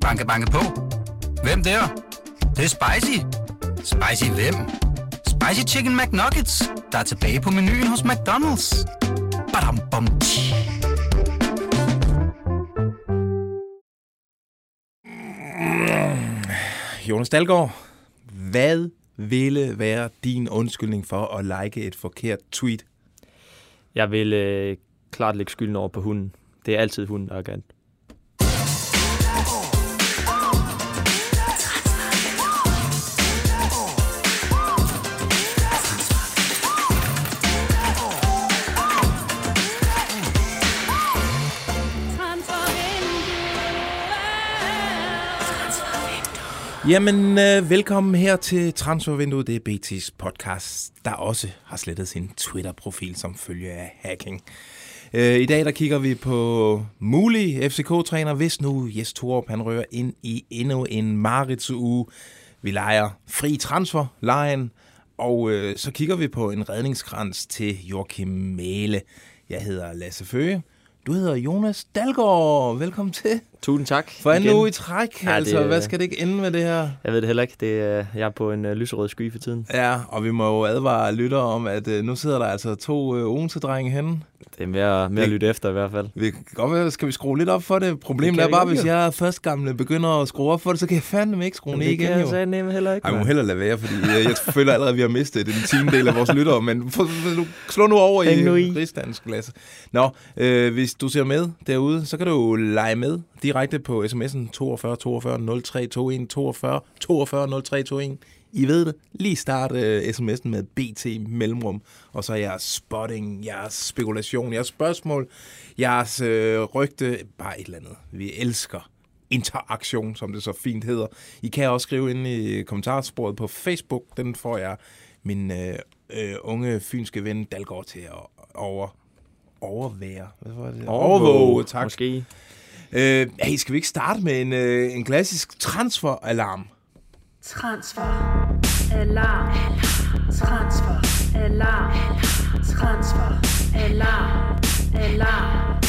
Banke, banke på. Hvem der? Det, det er spicy. Spicy hvem? Spicy Chicken McNuggets, der er tilbage på menuen hos McDonald's. Badum, bom, tji. Jonas Dalgaard, hvad ville være din undskyldning for at like et forkert tweet? Jeg vil øh, klart lægge skylden over på hunden. Det er altid hunden, der er galt. Jamen, øh, velkommen her til Transfervinduet. Det er BT's podcast, der også har slettet sin Twitter-profil som følge af hacking. Øh, I dag der kigger vi på mulig FCK-træner, hvis nu Jes Torup han rører ind i endnu en Marits uge. Vi leger fri transfer, lejen, og øh, så kigger vi på en redningskrans til Joachim Mæle. Jeg hedder Lasse Føge. Du hedder Jonas Dalgaard. Velkommen til. Tusind tak. For anden uge i træk. Ja, altså, det- hvad skal det ikke ende med det her? Jeg ved det heller ikke. Det, er- jeg er på en øh, lyserød sky for tiden. Ja, og vi må jo advare lyttere om, at øh, nu sidder der altså to øh, Odense-drenge henne. Det er mere, mere at lytte efter i hvert fald. Vi kan godt være, skal vi skrue lidt op for det? Problemet Det er bare, godt, hvis jo. jeg først gamle begynder at skrue op for det, så kan jeg fandme ikke skrue ned det igen. kan jeg jo. heller ikke. Ej, jeg må hellere lade være, fordi jeg, jeg føler allerede, at vi har mistet en tiendel af vores lyttere, men for, for, slå nu over Hæng i, nu i. rigsdansk klasse. Nå, øh, hvis du ser med derude, så kan du jo lege med direkte på sms'en 42 42 03 21 42 42 03 21. I ved det. Lige start øh, sms'en med BT mellemrum, og så jeres spotting, jeres spekulation, jeres spørgsmål, jeres øh, rygte, bare et eller andet. Vi elsker interaktion, som det så fint hedder. I kan også skrive ind i kommentarsporet på Facebook. Den får jeg min øh, øh, unge fynske ven Dalgaard til at over, overvære. Hvad var det? Overvåge, tak. Måske. Øh, hey, skal vi ikke starte med en, øh, en klassisk transferalarm? Transfer. Alarm. Transfer. Alarm. Transfer. Alarm. Alarm.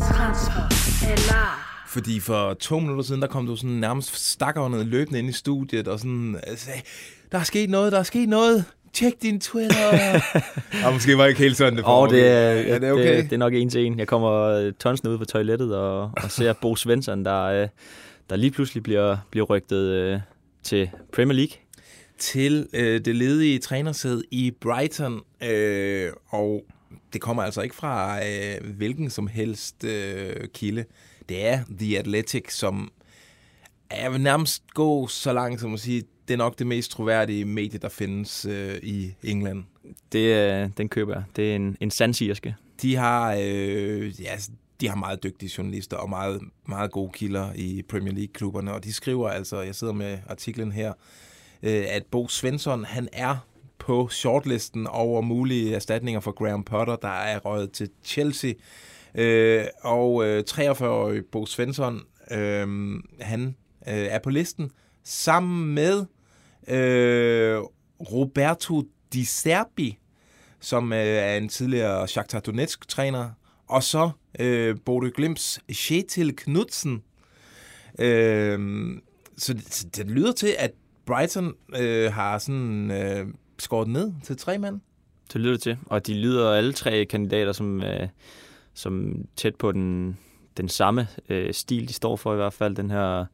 Transfer. Alarm. Fordi for to minutter siden, der kom du sådan nærmest stakåndet løbende ind i studiet, og sådan sagde, der er sket noget, der er sket noget. Tjek din Twitter. og måske var det ikke helt sådan, det Og det, er, ja, det er okay. det, det er nok en til en. Jeg kommer øh, tonsende ud på toilettet og, og ser Bo Svensson, der, øh, der lige pludselig bliver, bliver rygtet øh, til Premier League. til øh, det ledige trænersæde i Brighton, øh, og det kommer altså ikke fra øh, hvilken som helst øh, kilde. Det er The Athletic, som jeg vil nærmest gå så langt som at sige, det er nok det mest troværdige medie, der findes øh, i England. Det, øh, den køber jeg. Det er en, en sandsirske. De har, øh, ja, de har meget dygtige journalister og meget, meget gode kilder i Premier League-klubberne, og de skriver altså, jeg sidder med artiklen her, øh, at Bo Svensson, han er på shortlisten over mulige erstatninger for Graham Potter, der er røget til Chelsea. Øh, og øh, 43-årig Bo Svensson, øh, han øh, er på listen sammen med øh, Roberto Di Serbi, som øh, er en tidligere Shakhtar Donetsk-træner, og så øh, Bodø Glimps Kjetil Knudsen. Øh, så, det, så det lyder til, at Brighton øh, har sådan øh, skåret ned til tre mand. Det lyder det til. Og de lyder alle tre kandidater som, øh, som tæt på den, den samme øh, stil, de står for i hvert fald. Den her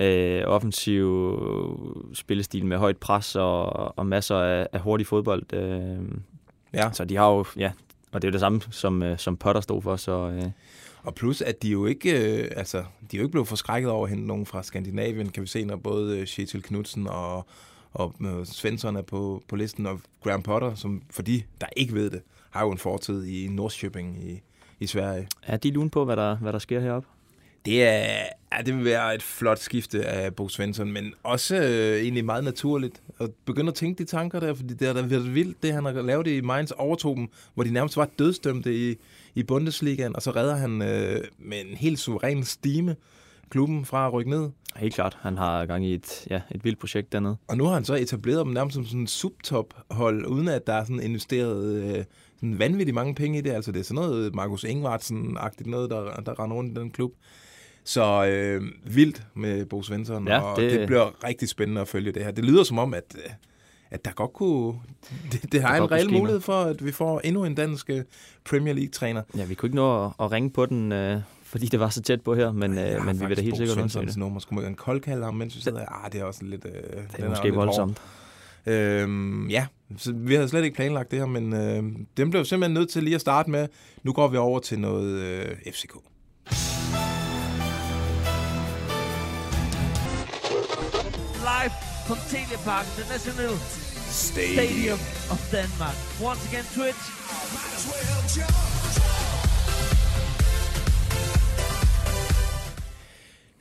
øh, offensiv spillestil med højt pres og, og masser af, af hurtig fodbold. Øh, Ja. Så de har jo, ja, og det er jo det samme, som, øh, som Potter stod for, så øh, Og plus, at de jo ikke, øh, altså, de er jo ikke blevet forskrækket over at hente nogen fra Skandinavien, kan vi se, når både øh, Kjetil Knudsen og, og øh, Svensson er på, på listen, og Graham Potter, som for de, der ikke ved det, har jo en fortid i Norrköping i, i Sverige. er de lun på, hvad der, hvad der sker heroppe? Det, er, ja, det vil være et flot skifte af Bo Svensson, men også øh, egentlig meget naturligt at begynde at tænke de tanker der, fordi det er da vildt, det han har lavet i Mainz overtog dem, hvor de nærmest var dødstømte i, i Bundesligaen, og så redder han øh, med en helt suveræn stime klubben fra at rykke ned. Helt klart, han har gang i et, ja, et vildt projekt dernede. Og nu har han så etableret dem nærmest som sådan en subtop-hold, uden at der er sådan investeret øh, sådan vanvittigt mange penge i det. Altså det er sådan noget Markus Ingvartsen-agtigt noget, der, der render rundt i den klub. Så øh, vildt med Bo Svensson, Ja, og det- det... bliver rigtig spændende at følge det her. Det lyder som om, at, øh, at der godt kunne... Det, det har godt en reel mulighed for, at vi får endnu en dansk øh, Premier League-træner. Ja, vi kunne ikke nå at, at ringe på den, øh, fordi det var så tæt på her, men, Jeg øh, men vi vil da helt sikkert undersøge det. nummer. Skulle man gerne koldkalde ham, mens vi sidder? Ah, det er også lidt... Øh, Det er måske voldsomt. Øhm, ja, så vi havde slet ikke planlagt det her, men øh, den blev simpelthen nødt til lige at starte med. Nu går vi over til noget øh, FCK. Live from Telia Park, the national stadium of Denmark. Once again, Twitch.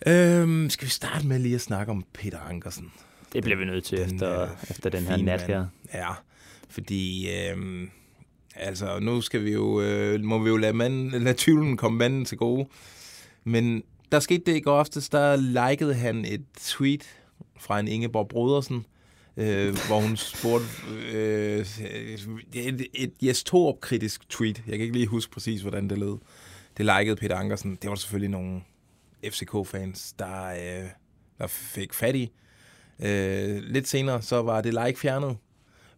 Øhm, skal vi starte med lige at snakke om Peter Ankersen? Det bliver vi nødt til Den, efter, øh, efter den her nat her. Ja, fordi øhm, altså, nu skal vi jo, øh, må vi jo lade, manden, lade tvivlen komme manden til gode. Men der skete det i går aftes, der likede han et tweet fra en Ingeborg Brodersen, øh, hvor hun spurgte øh, øh et, et Jes Torup-kritisk tweet. Jeg kan ikke lige huske præcis, hvordan det lød. Det likede Peter Ankersen. Det var selvfølgelig nogle FCK-fans, der, øh, der fik fat i. Øh, lidt senere, så var det like fjernet.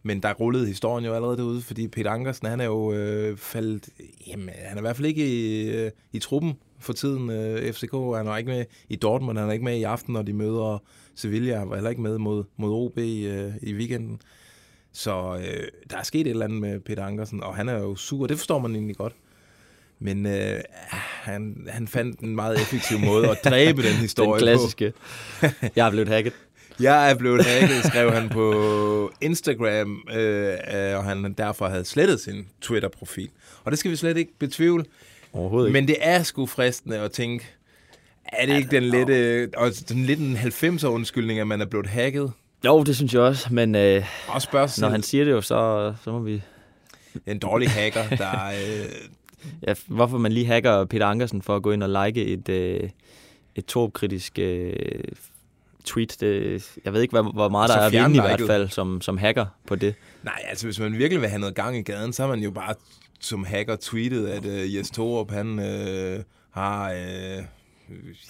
Men der rullede historien jo allerede derude, fordi Peter Ankersen, han er jo øh, faldet... Jamen, han er i hvert fald ikke i, øh, i truppen for tiden, øh, FCK. Han er ikke med i Dortmund, han er ikke med i aften, når de møder Sevilla. Var heller ikke med mod, mod OB øh, i weekenden. Så øh, der er sket et eller andet med Peter Ankersen, og han er jo sur. Det forstår man egentlig godt. Men øh, han, han fandt en meget effektiv måde at dræbe den historie Den klassiske. Jeg er blevet hacket. på. Jeg er blevet hacket, skrev han på Instagram, øh, øh, og han derfor havde slettet sin Twitter-profil. Og det skal vi slet ikke betvivle. Overhovedet ikke. Men det er sgu fristende at tænke, er det ikke den lette, og den lidt en 90'er undskyldning, at man er blevet hacket? Jo, det synes jeg også, men øh, Og spørge sig når han siger det jo, så, så må vi... en dårlig hacker, der... Øh, Ja, hvorfor man lige hacker Peter Ankersen for at gå ind og like et, øh, et Torp-kritisk øh, tweet. Det, jeg ved ikke, hvor, hvor meget der er vinde i hvert fald som, som hacker på det. nej, altså hvis man virkelig vil have noget gang i gaden, så har man jo bare som hacker tweetet, at øh, Jes Torup, han øh, har... Øh,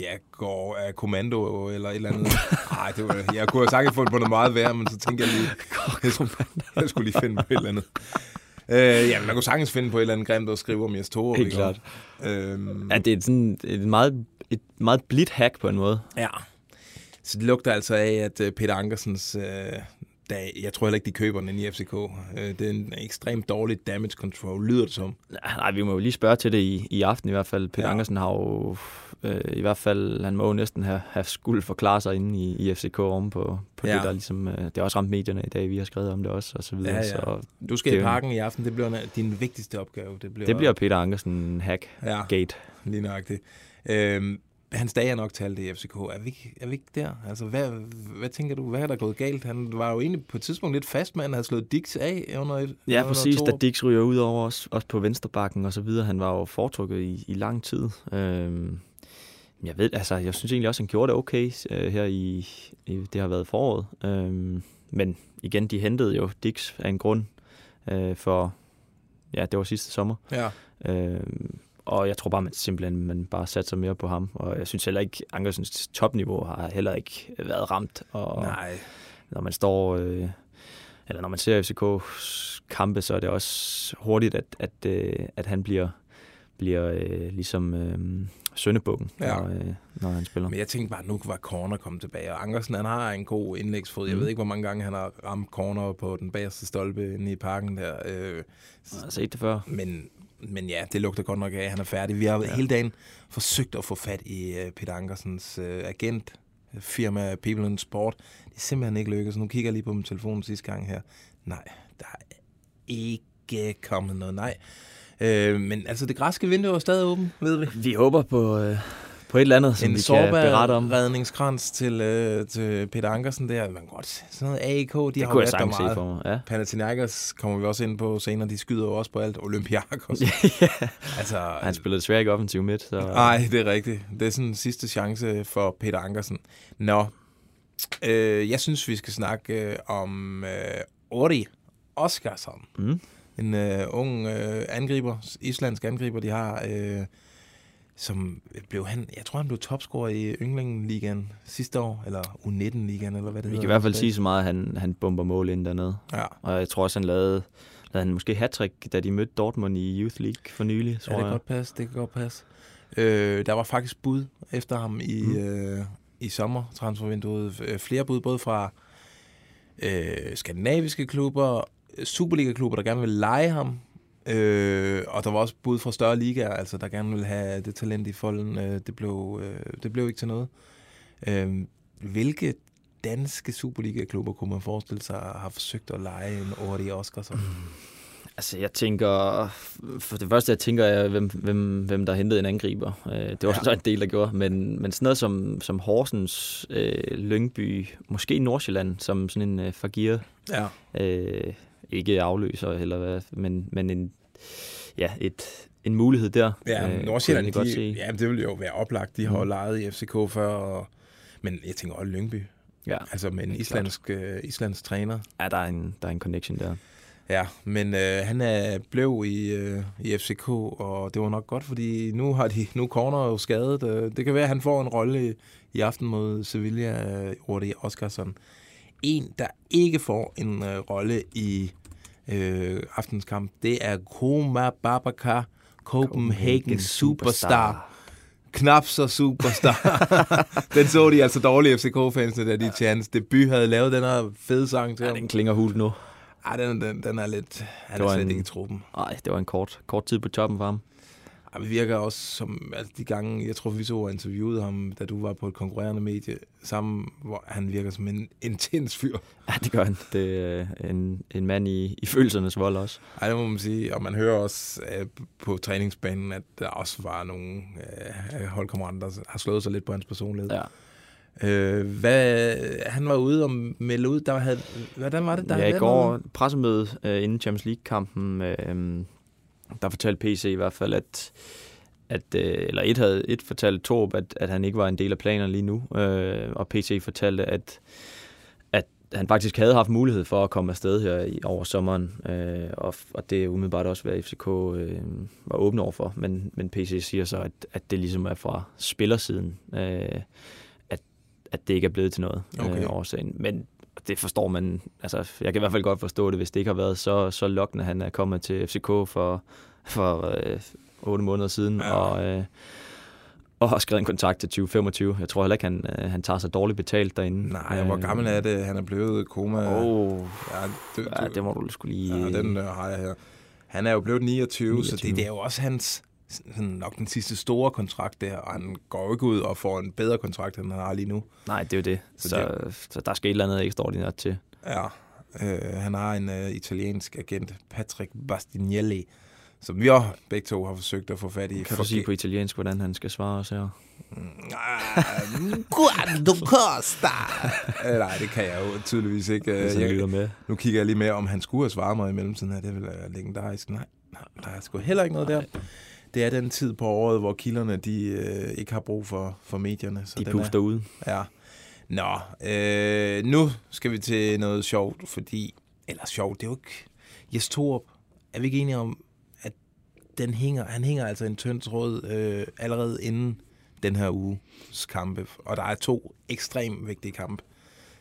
ja, går af kommando eller et eller andet. Nej, det var, jeg kunne have sagt, fundet på noget meget værre, men så tænkte jeg lige, jeg skulle, jeg skulle lige finde på et eller andet. Øh, ja, man kunne sagtens finde på et eller andet grimt at skrive om Jes Torup. Helt klart. Øhm, Ja, det er sådan et meget, et meget blidt hack på en måde. Ja. Så det lugter altså af, at øh, Peter Ankersens øh, dag, jeg tror heller ikke, de køber den i FCK. Øh, det er en ekstremt dårlig damage control, lyder det som. Nej, vi må jo lige spørge til det i, i aften i hvert fald. Peter Ja. Ankersen har jo øh, i hvert fald, han må jo næsten have, have skulle forklare sig inde i, i FCK oven på, på Ja. det, der ligesom, øh, det har også ramt medierne i dag, vi har skrevet om det også, og så videre. Ja, ja. Så Du skal Det i er parken i aften, det bliver din vigtigste opgave. Det bliver, det bliver Peter Ankersen hack ja, gate. lige nøjagtigt. Øhm, hans dag er nok talt i FCK. Er vi, ikke- er vi ikke der? Altså, hvad, hvad tænker du? Hvad er der gået galt? Han var jo egentlig på et tidspunkt lidt fast at han havde slået Dix af under et, Ja, under præcis, da. Dix ryger ud over os, også på venstrebakken og så videre. Han var jo foretrukket i, i lang tid. Øhm, jeg ved, altså, jeg synes egentlig også, han gjorde det okay øh, her i, i, det har været foråret. Øhm, men igen, de hentede jo Dix af en grund øh, for, ja, det var sidste sommer. Ja. Øhm, og jeg tror bare, man simpelthen man bare satte sig mere på ham. Og jeg synes heller ikke, Ankersens topniveau har heller ikke været ramt. Og Nej. når man står, øh, eller når man ser FCK's kampe, så er det også hurtigt, at, at, øh, at han bliver, bliver øh, ligesom øh, søndebukken, Ja. når, øh, når han spiller. Men jeg tænkte bare, at nu var corner kommet tilbage. Og Ankersen, han har en god indlægsfod. Jeg Mm. ved ikke, hvor mange gange han har ramt corner på den bagerste stolpe inde i parken der. Øh, Jeg har set det før. men, men ja, det lugter godt nok af, at han er færdig. Vi har ja. Hele dagen forsøgt at få fat i uh, Peter Ankersens uh, agent, firma People in Sport. Det er simpelthen ikke lykkedes. Nu kigger jeg lige på min telefon sidste gang her. Nej, der er ikke kommet noget. Nej. Øh, men altså, det græske vindue er stadig åbent, ved vi. Vi håber på, øh, på et eller andet, som en vi kan berette om. redningskrans til, øh, til Peter Ankersen der. Man godt. Sådan noget AIK, de Det har kunne jeg været der sagtens se meget. for mig. Ja. Panathinaikos kommer vi også ind på senere. De skyder jo også på alt. Olympiakos. ja. altså, Han spillede desværre ikke offensiv midt, så Nej, det er rigtigt. Det er sådan en sidste chance for Peter Ankersen. Nå, øh, jeg synes, vi skal snakke øh, om øh, Ori Oskarsson. Mm. En øh, ung øh, angriber, islandsk angriber, de har, øh, som blev han, jeg tror han blev topscorer i Yndlingenligaen sidste år, eller U19-ligaen, eller hvad det Vi kan i hvert fald sige så meget, at han, han bomber mål ind dernede. Ja, Og jeg tror også, han lavede, lavede han måske hat da de mødte Dortmund i Youth League for nylig, tror ja det kan jeg. godt passe, det kan godt passe. Øh, der var faktisk bud efter ham i, Mm. mm. øh, i sommertransfervinduet. Øh, Flere bud, både fra øh, skandinaviske klubber, Superliga-klubber, der gerne vil lege ham, øh, og der var også bud fra større ligaer, altså der gerne vil have det talent i folden. Øh, det, blev, øh, det blev ikke til noget. Øh, hvilke danske Superliga-klubber kunne man forestille sig har forsøgt at lege en Ori Oskarsson? Altså, jeg tænker... For det første, jeg tænker, jeg, hvem, hvem, hvem der hentede en angriber. Øh, Det var ja. så en del, der gjorde. Men, men sådan noget som, som Horsens, øh, Lyngby, måske Nordsjælland, som sådan en øh, Fagir, Ja. øh, ikke afløser, eller hvad, men, men en, ja, et, en mulighed der. Ja, øh, Nordsjælland, de, se. ja, det ville jo være oplagt. De har jo Mm. lejet i FCK før, og, men jeg tænker også Lyngby. Ja, Altså med en islandsk, øh, islandsk træner. ja der, er en, der er en connection der. Ja, men øh, han er, blev i, øh, i FCK, og det var nok godt, fordi nu har de nu corner jo skadet. Øh, det kan være, at han får en rolle i, i aften mod Sevilla, øh, Rudi Oskarsson. En, der ikke får en øh, rolle i øh, aftens kamp, det er Koma Babakar, Copenhagen Superstar. Knap så superstar. den så de altså dårlige FCK-fansene, da de til hans debut havde lavet den her fede sang til Ja, ham. den klinger hul nu. Ej, den, den, den er lidt... Han Det er slet en- ikke i truppen. Nej, det var en kort, kort tid på toppen for ham. Det virker også som... Altså, de gange, jeg tror, vi så og interviewede ham, da du var på et konkurrerende medie sammen, hvor han virker som en intens fyr. Ja, det gør han. Det er en, en mand i, i følelsernes vold også. Ej, det må man sige. Og man hører også øh, på træningsbanen, at der også var nogle øh, holdkammerater, der har slået sig lidt på hans personlighed. Ja. Øh, hvad, han var ude og melde ud, der havde, hvordan var det, der ja, i går pressemøde øh, inden Champions League-kampen, øh, der fortalte PC i hvert fald, at, at øh, eller et havde et fortalt Torb, at, at han ikke var en del af planerne lige nu, øh, og PC fortalte, at, at han faktisk havde haft mulighed for at komme afsted her i, over sommeren, øh, og, og det er umiddelbart også, hvad FCK øh, var åbne over for, men, men PC siger så, at, at det ligesom er fra spillersiden, øh, at, at det ikke er blevet til noget, Okay. øh, årsagen. Men det forstår man, altså jeg kan i hvert fald godt forstå det, hvis det ikke har været så, så lokkende, han er kommet til FCK for, for øh, 8 måneder siden, Ja. og, øh, og har skrevet en kontrakt til 2025. Jeg tror heller ikke, han, øh, han tager sig dårligt betalt derinde. Nej, hvor gammel er det? Han er blevet koma. Åh, oh, Ja, du, ja, det må du skulle lige... Ja, den øh, har jeg her. Han er jo blevet 29, 29. så 29. det, det er jo også hans sådan nok den sidste store kontrakt der, og han går ikke ud og får en bedre kontrakt, end han har lige nu. Nej, det er jo det. Så Så, så, så der skal et eller andet ekstraordinært til. Ja, øh, han har en øh, italiensk agent, Patrick Bastignelli, som vi også begge to har forsøgt at få fat i. Kan du sige på italiensk, hvordan han skal svare os her? Quando costa? Øh, Nej, det kan jeg jo tydeligvis ikke. Jeg, med. nu kigger jeg lige med, om han skulle have svaret mig i mellemtiden her. Det ville være legendarisk. Nej, nej, der er sgu heller ikke noget der. Det er den tid på året, hvor kilderne de, øh, ikke har brug for, for medierne. Så De den puster ud. Ja. Nå, øh, nu skal vi til noget sjovt, fordi... Eller sjovt, det er jo ikke... Jes Torup, er vi ikke enige om, at den hænger, han hænger altså en tynd tråd øh, allerede inden den her uges kampe. Og der er to ekstremt vigtige kampe.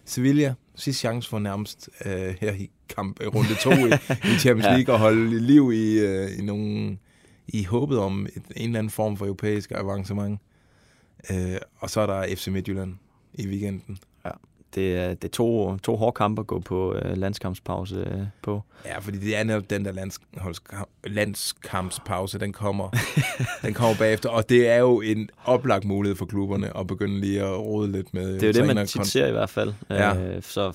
Sevilla, sidste chance for nærmest øh, her i kamp, øh, runde to i, i Champions Ja. League, og holde liv i, øh, i, nogle, i håbet om et, en eller anden form for europæisk avancement. Øh, og så er der FC Midtjylland i weekenden. Det er, det er to, to hårde kampe at gå på øh, landskampspause øh, på. Ja, fordi det er netop den der landsholdskamp, landskampspause, den kommer, den kommer bagefter. Og det er jo en oplagt mulighed for klubberne at begynde lige at rode lidt med Det er jo det, man tit ser i hvert fald. Ja. Øh, så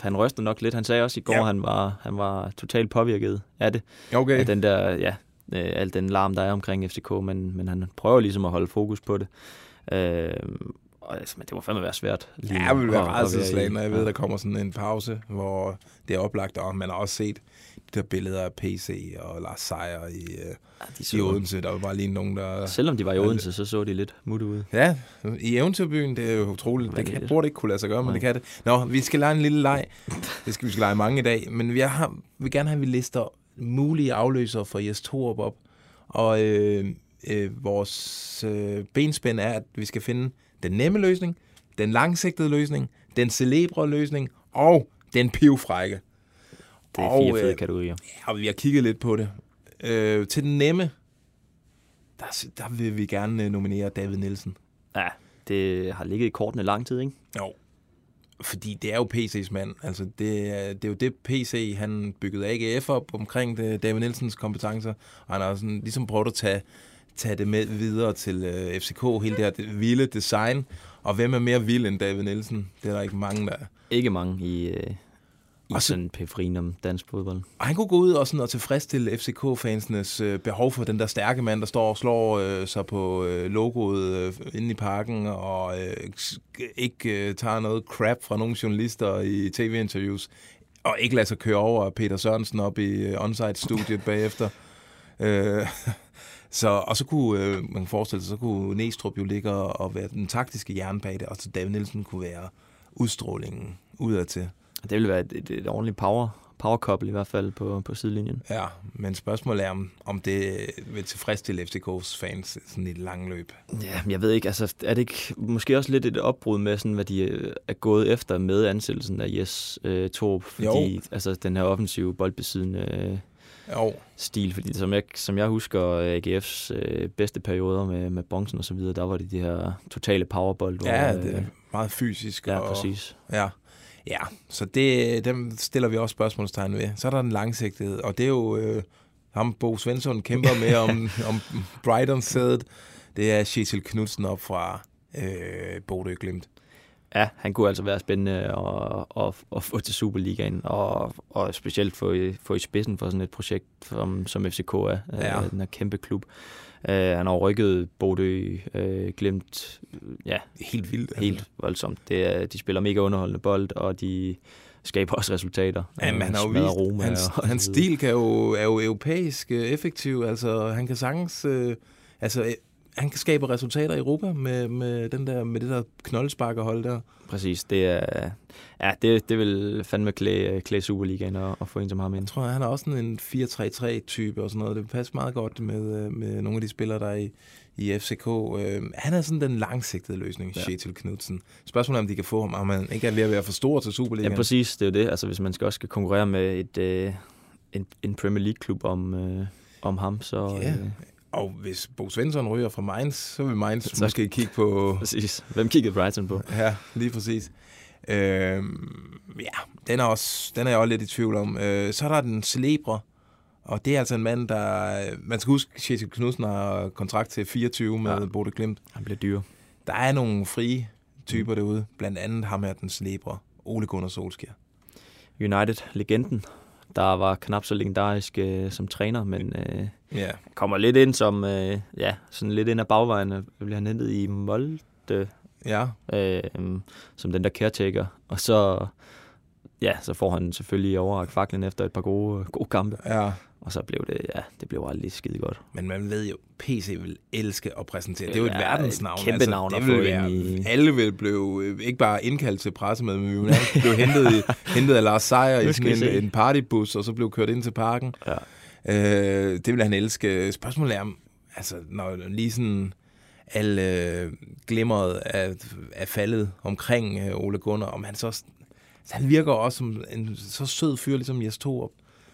han ryster nok lidt. Han sagde også i går, Ja. ja. han var han var totalt påvirket af det. Okay. Af den der, ja, øh, al den larm, der er omkring FCK, men, men han prøver ligesom at holde fokus på det. Øh, og, altså, men det må fandme være svært. lige Ja, det vil være i. rædselslag, når jeg ved, der kommer sådan en pause, hvor det er oplagt, og man har også set de der billeder af PC og Lars Seier i, øh, Ja, de i så, Odense. Der var bare lige nogen, der... selvom de var i Odense, så så de lidt mutte ud. Ja, i Eventyrbyen, det er jo utroligt. Det kan, burde ikke kunne lade sig gøre, men Nej. det kan det. Nå, vi skal lege en lille leg. Det skal vi skal lege mange i dag, men vi har, vil gerne have, at vi lister mulige afløsere for Jes Torup op. Og øh, øh, vores øh, benspænd er, at vi skal finde den nemme løsning, den langsigtede løsning, den celebre løsning og den pivfrække. Det er Og, fire fede øh, kategorier. Ja, og vi har kigget lidt på det. Øh, til den nemme, der, der vil vi gerne øh, nominere David Nielsen. Ja, det har ligget i kortene lang tid, ikke? Jo. Fordi det er jo PC's mand. Altså, det, er, det er jo det PC, han byggede AGF op omkring det, David Nielsens kompetencer. Og han har sådan, ligesom prøvet at tage, tage det med videre til øh, FCK, hele det her det vilde design. Og hvem er mere vild end David Nielsen? Det er der ikke mange, der er. Ikke mange i, øh, i Og så- sådan periferien om dansk fodbold. Og han kunne gå ud og, sådan, og tilfredsstille FCK-fansenes øh, behov for den der stærke mand, der står og slår øh, sig på øh, logoet øh, inde i parken, og øh, ikke øh, tager noget crap fra nogle journalister i tv-interviews, og ikke lader sig køre over Peter Sørensen op i øh, onsite-studiet bagefter. Øh, så, og så kunne øh, man kan forestille sig, så kunne Næstrup jo ligge og, og være den taktiske jernbane, og så David Nielsen kunne være udstrålingen udadtil. Det ville være et, et, et ordentligt power, power couple i hvert fald på, på sidelinjen. Ja, men spørgsmålet er, om, om det vil tilfredsstille FCK's fans sådan i et langt løb. Ja, men jeg ved ikke, altså er det ikke måske også lidt et opbrud med, sådan, hvad de øh, er gået efter med ansættelsen af Jes øh, Torp, fordi Jo. altså, den her offensive boldbesiddende øh, Jo, stil, fordi som jeg, som jeg husker øh, AGF's øh, bedste perioder med, med Bronsen og så videre, der var det de her totale powerbold. hvor, ja, øh, det er meget fysisk. ja, og, præcis. Ja, ja. så det, dem stiller vi også spørgsmålstegn ved. Så er der den langsigtede, og det er jo øh, ham, Bo Svensson, kæmper med om, om Brighton-sædet. Det er Kjetil Knudsen op fra øh, Bodø Glimt. Ja, han kunne altså være spændende at, at, at få til Superligaen, og, og specielt få i, få i spidsen for sådan et projekt, som, som FCK er, Ja. ja. den her kæmpe klub. Uh, han har rykket Bodø, uh, glemt, ja, Helt vildt. altså. helt voldsomt. Det er, de spiller mega underholdende bold, og de skaber også resultater. Ja, men Øh, han har jo vist, Roma hans, og- hans stil kan jo, er jo europæisk øh, effektiv. Altså, han kan sagtens... Øh, altså, øh, han kan skabe resultater i Europa med, med, den der, med det der knoldesparkerhold der. Præcis, det er, ja, det, det vil fandme klæde, klæde Superligaen at, at få en som ham ind. Jeg tror, han er også sådan en 4-3-3-type og sådan noget. Det passer meget godt med, øh, med nogle af de spillere, der er i, i FCK. Øh, han er sådan den langsigtede løsning, Ja. Kjetil Knudsen. Spørgsmålet er, om de kan få ham, om han ikke er ved at være for stor til Superligaen. Ja, præcis, det er jo det. Altså, hvis man skal også skal konkurrere med et, øh, en, en Premier League-klub om, øh, om ham, så... Ja. Øh, Og hvis Bo Svensson ryger fra Mainz, så vil Mainz Så- måske kigge på... præcis. Hvem kiggede Brighton på? Ja, lige præcis. Øhm, ja, den er, også, den er jeg også lidt i tvivl om. Øh, så er der den celebre, og det er altså en mand, der... Man skal huske, Kjetil Knudsen har kontrakt til 24 med Ja. Bodø Glimt. Han bliver dyr. Der er nogle frie typer derude, blandt andet ham her, den celebre, Ole Gunnar Solskjaer. United-legenden, der var knap så legendarisk øh, som træner, men øh, Ja, kommer lidt ind som... Øh, ja, sådan lidt ind ad bagvejen. øh, Bliver han hentet i Molde, ja, øh, som den der caretaker. Og så... Ja, så får han selvfølgelig overrakt faklen efter et par gode, gode kampe. ja. Og så blev det, ja, det blev aldrig skide godt. Men man ved jo, PC vil elske at præsentere. Det er jo et Ja, verdensnavn. et kæmpe navn det at få være, i- Alle vil blive, øh, ikke bare indkaldt til pressemøde, men vi blive hentet, i, hentet af Lars Seier i sådan en, se. en partybus, og så blev kørt ind til parken. Ja. Øh, det vil han elske. Spørgsmålet er, altså, når lige sådan alle øh, glimmeret er, er faldet omkring øh, Ole Gunnar, om han så... Altså, han virker også som en så sød fyr, ligesom Jes Torup.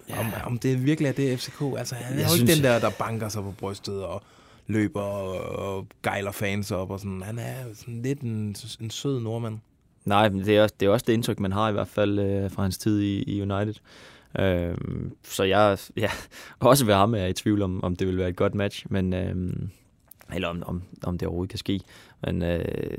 Ja. Om, om det virkelig er det FCK. Altså, han er jo ikke den der, der banker sig på brystet og løber og, og gejler fans op og sådan. Han er sådan lidt en, en sød nordmand. Nej, men det er, også, det er også det indtryk, man har i hvert fald øh, fra hans tid i, i United. Øh, så jeg ja, også ved ham er jeg i tvivl om, om det vil være et godt match, men øh, eller om, om, om det overhovedet kan ske. Men øh,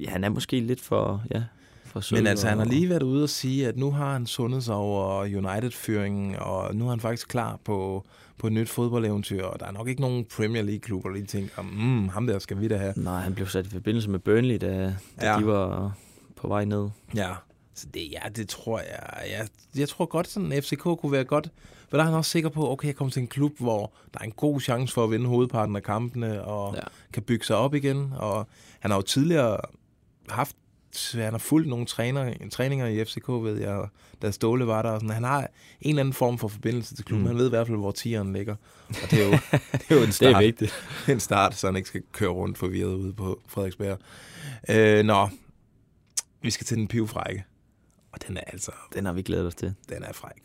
ja, han er måske lidt for, ja, for sød. Men altså, han har lige været ude og sige, at nu har han sundet sig over United-føringen, og nu er han faktisk klar på, på et nyt fodboldeventyr, og der er nok ikke nogen Premier League-klubber, der lige tænker, mm, ham der skal vi da have. Nej, han blev sat i forbindelse med Burnley, da, da Ja. de var på vej ned. Ja, så det, ja, det tror jeg, jeg, jeg tror godt, sådan en FCK kunne være godt, for der er han også sikker på, okay, jeg kommer til en klub, hvor der er en god chance for at vinde hovedparten af kampene, og ja. kan bygge sig op igen, og han har jo tidligere haft han har fulgt nogle træner, træninger i FCK, ved jeg, da Ståle var der. Og sådan. Han har en eller anden form for forbindelse til klubben. Mm. Han ved i hvert fald, hvor tieren ligger. Og det er jo, det er jo en start. det er vigtigt. en start, så han ikke skal køre rundt forvirret ude på Frederiksberg. Øh, nå, vi skal til den pivfrække. Og den er altså... Den har vi glædet os til. Den er fræk.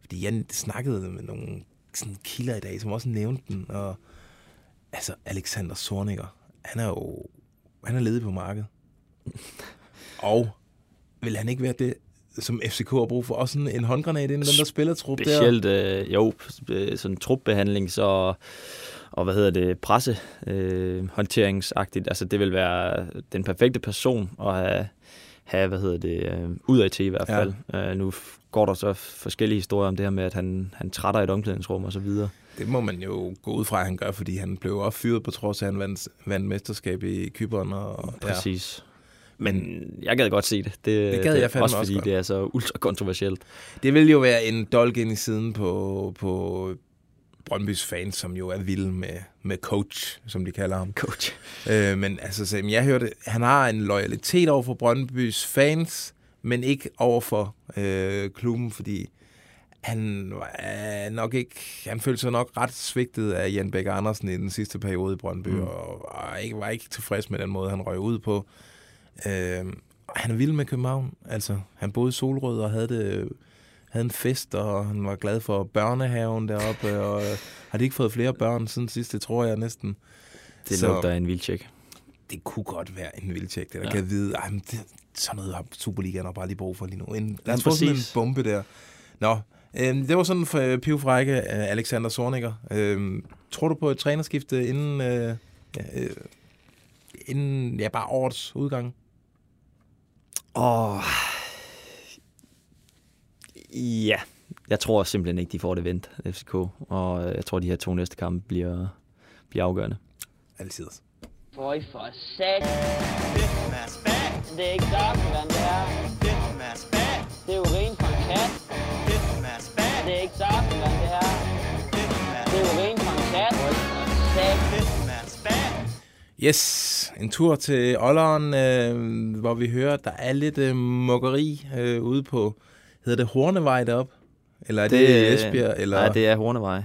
Fordi jeg snakkede med nogle sådan kilder i dag, som også nævnte den. Og altså, Alexander Sorniger, han er jo han er ledig på markedet. og vil han ikke være det, som FCK har brug for? Også sådan en håndgranat inden den der spiller trup der? Specielt, øh, jo, øh, sådan trupbehandling, så og hvad hedder det, presse øh, håndteringsagtigt. Altså det vil være den perfekte person at have, have hvad hedder det, øh, ud af til i hvert fald. Ja. Øh, nu går der så forskellige historier om det her med, at han, han trætter i et omklædningsrum og så videre. Det må man jo gå ud fra, at han gør, fordi han blev også fyret på trods af, at han vandt, vandt mesterskab i Kyberen. Og, Præcis. Ja. Men jeg gad godt se det. Det, det gad det, jeg fandme også, også fordi godt. det er så ultra kontroversielt. Det vil jo være en dolk ind i siden på, på Brøndbys fans, som jo er vilde med, med coach, som de kalder ham. Coach. Øh, men altså, så, jeg hørte, han har en loyalitet over for Brøndbys fans, men ikke over for øh, klubben, fordi han var nok ikke, han følte sig nok ret svigtet af Jan Bæk Andersen i den sidste periode i Brøndby, mm. og var ikke, var ikke tilfreds med den måde, han røg ud på. Øh, han er vild med København. Altså, han boede i Solrød og havde det havde en fest, og han var glad for børnehaven deroppe, og øh, har de ikke fået flere børn siden sidst, det tror jeg næsten. Det så, lugter en vildtjek. Det kunne godt være en vildtjek, det der ja. kan vide, ej, men det, sådan noget har Superligaen bare lige brug for lige nu. En, lad os få sådan en bombe der. Nå, øh, det var sådan for øh, pivfrække øh, Alexander Zorniger. Øh, tror du på et trænerskifte inden, øh, øh, inden ja, bare årets udgang? Åh, oh, Ja, jeg tror simpelthen ikke, de får det vendt, FCK. Og jeg tror, de her to næste kampe bliver, bliver afgørende. Altid. Føj for sat. Det er ikke doktoren, det her. Det er jo rent for en kat. Det er ikke doktoren, det her. Det er jo rent for en kat. Yes, en tur til Olleren, øh, hvor vi hører, at der er lidt øh, mukkeri øh, ude på Hedder det Hornevej derop? Eller er det, det Esbjerg? Eller? Nej, det er Hornevej.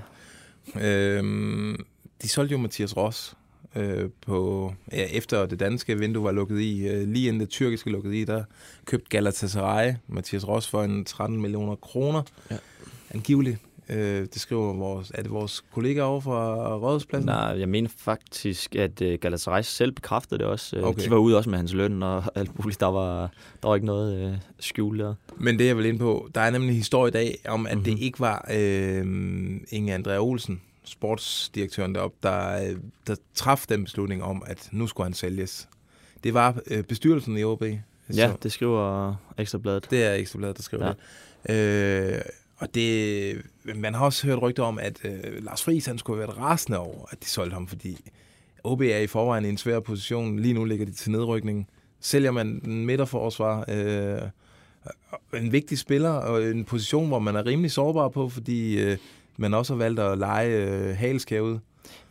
Øhm, de solgte jo Mathias Ross øh, på, ja, efter det danske vindue var lukket i, øh, lige inden det tyrkiske lukket i, der købte Galatasaray Mathias Ross for en 13 millioner kroner. Ja. Angiveligt. Øh, det skriver vores, er det vores kollega over fra Rådhuspladsen? Nej, jeg mener faktisk, at uh, Galatasaray selv bekræftede det også. Øh, okay. De var ude også med hans løn og alt muligt. Der var, der var ikke noget uh, skjul der. Men det jeg vil ind på, der er nemlig en historie i dag om, at mm-hmm. det mhm. ikke var øh, Inge Andrea Olsen, sportsdirektøren deroppe, der, der traf den beslutning om, at nu skulle han sælges. Det var øh, bestyrelsen i OB. Ja, det skriver Ekstrabladet. Det er Ekstrabladet, der skriver ja. det. Øh, og det, man har også hørt rygter om, at øh, Lars Friis han skulle have været rasende over, at de solgte ham, fordi OB er i forvejen i en svær position. Lige nu ligger de til nedrykning. Sælger man den midterforsvar, øh, en vigtig spiller, og en position, hvor man er rimelig sårbar på, fordi øh, man også har valgt at lege øh, halskær ud.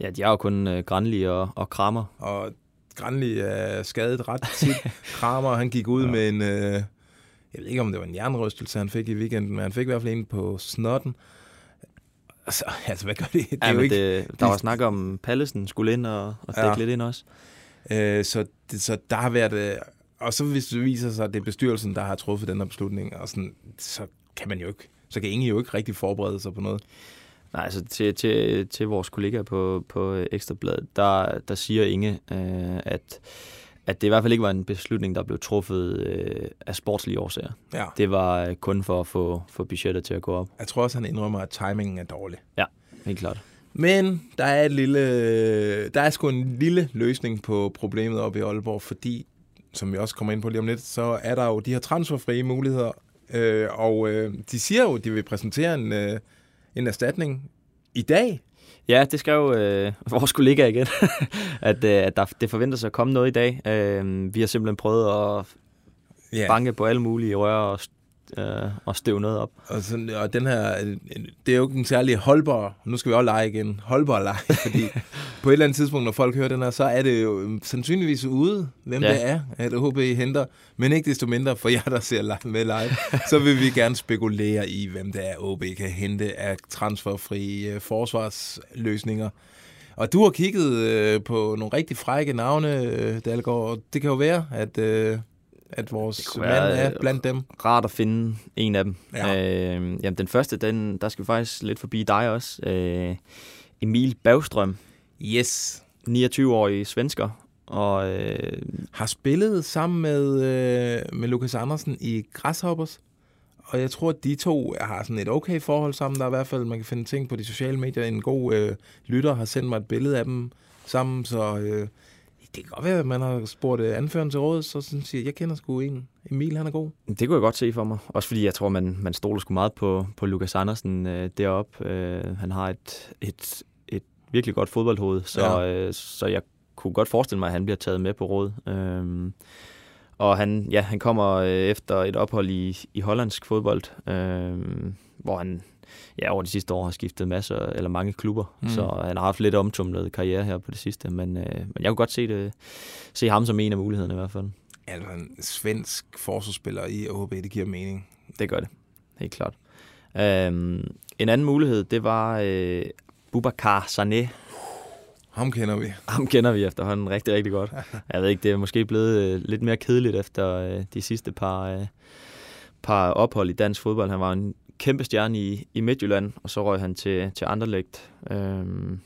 Ja, de har jo kun øh, Granli og, og Krammer. Og Granli er skadet ret tit. Krammer, han gik ud ja. med en... Øh, jeg ved ikke, om det var en jernrystelse, han fik i weekenden, men han fik i hvert fald en på snotten. Altså, altså hvad gør det? det ja, er jo ikke, det, der var snak om, Pallesen skulle ind og, og dække ja. lidt ind også. Øh, så, det, så der har været... Øh, og så hvis det viser sig, at det er bestyrelsen, der har truffet den her beslutning, og sådan, så kan man jo ikke, så kan ingen jo ikke rigtig forberede sig på noget. Nej, altså til, til, til vores kollegaer på, på Ekstrabladet, der, der siger Inge, øh, at at det i hvert fald ikke var en beslutning, der blev truffet øh, af sportslige årsager. Ja. Det var øh, kun for at få, få budgettet til at gå op. Jeg tror også, han indrømmer, at timingen er dårlig. Ja, helt klart. Men der er, et lille, der er sgu en lille løsning på problemet op i Aalborg, fordi, som vi også kommer ind på lige om lidt, så er der jo de her transferfrie muligheder, øh, og øh, de siger jo, at de vil præsentere en, øh, en erstatning i dag Ja, det skrev øh, vores kollega igen, at, øh, at der, det forventer sig at komme noget i dag. Øh, vi har simpelthen prøvet at yeah. banke på alle mulige rør og øh, og støve noget op. Og, sådan, og den her, øh, det er jo ikke en særlig holdbar, nu skal vi også lege igen, holdbar leg, fordi på et eller andet tidspunkt, når folk hører den her, så er det jo øh, sandsynligvis ude, hvem Ja. det er, at HB henter, men ikke desto mindre, for jer, der ser med live, så vil vi gerne spekulere i, hvem det er, OB kan hente af transferfri øh, forsvarsløsninger. Og du har kigget øh, på nogle rigtig frække navne, øh, Dalgaard, og det kan jo være, at, øh, at vores mand er øh, blandt dem. Rart at finde en af dem. Ja. Øh, jamen, den første, den, der skal vi faktisk lidt forbi dig også. Øh, Emil Bagstrøm, Yes. 29-årig svensker, og øh, har spillet sammen med, øh, med Lukas Andersen i Grasshoppers. Og jeg tror, at de to har sådan et okay forhold sammen. Der er i hvert fald, man kan finde ting på de sociale medier. En god øh, lytter har sendt mig et billede af dem sammen, så øh, det kan godt være, at man har spurgt øh, anføreren til rådet, så sådan siger jeg, jeg kender sgu en. Emil, han er god. Det kunne jeg godt se for mig. Også fordi jeg tror, man, man stoler sgu meget på, på Lukas Andersen øh, deroppe. Øh, han har et, et, et virkelig godt fodboldhoved, så, ja. øh, så jeg kunne godt forestille mig, at han bliver taget med på råd. Øh, og han, ja, han kommer øh, efter et ophold i, i hollandsk fodbold, øh, hvor han ja, over de sidste år har skiftet masser, eller mange klubber. Mm. Så han har haft lidt omtumlet karriere her på det sidste. Men, øh, men jeg kunne godt se, det, se ham som en af mulighederne i hvert fald. Altså en svensk forsvarsspiller i OHB, det giver mening. Det gør det. Helt klart. Øhm, en anden mulighed, det var øh, Boubacar Sané. Ham kender vi. Ham kender vi efterhånden rigtig, rigtig godt. Jeg ved ikke, det er måske blevet øh, lidt mere kedeligt efter øh, de sidste par, øh, par ophold i dansk fodbold. Han var en kæmpe stjerne i, i Midtjylland, og så røg han til, til Anderlecht. Øhm,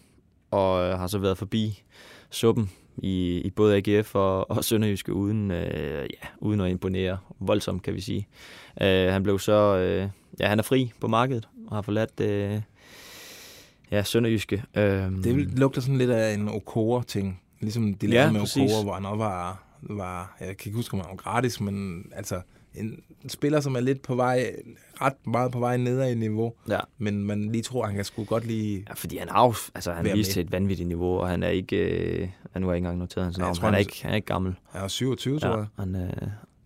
og øh, har så været forbi suppen i, i både AGF og, og Sønderjyske uden, øh, ja, uden at imponere voldsomt, kan vi sige. Øh, han blev så, øh, ja, han er fri på markedet og har forladt øh, ja, Sønderjyske. Øhm, Det lugter sådan lidt af en Okora-ting. Ligesom de Ja, lavede med præcis. Okora, hvor han også var, var, jeg kan ikke huske, om han var gratis, men altså en spiller, som er lidt på vej, ret meget på vej nedad i niveau, Ja. men man lige tror, han kan sgu godt lige... Ja, fordi han jo, altså han med. til et vanvittigt niveau, og han er ikke, øh, han nu har ikke engang noteret hans Ja, navn, tror, han, er han- ikke, han er ikke gammel. Han er 27, tror jeg. han, øh,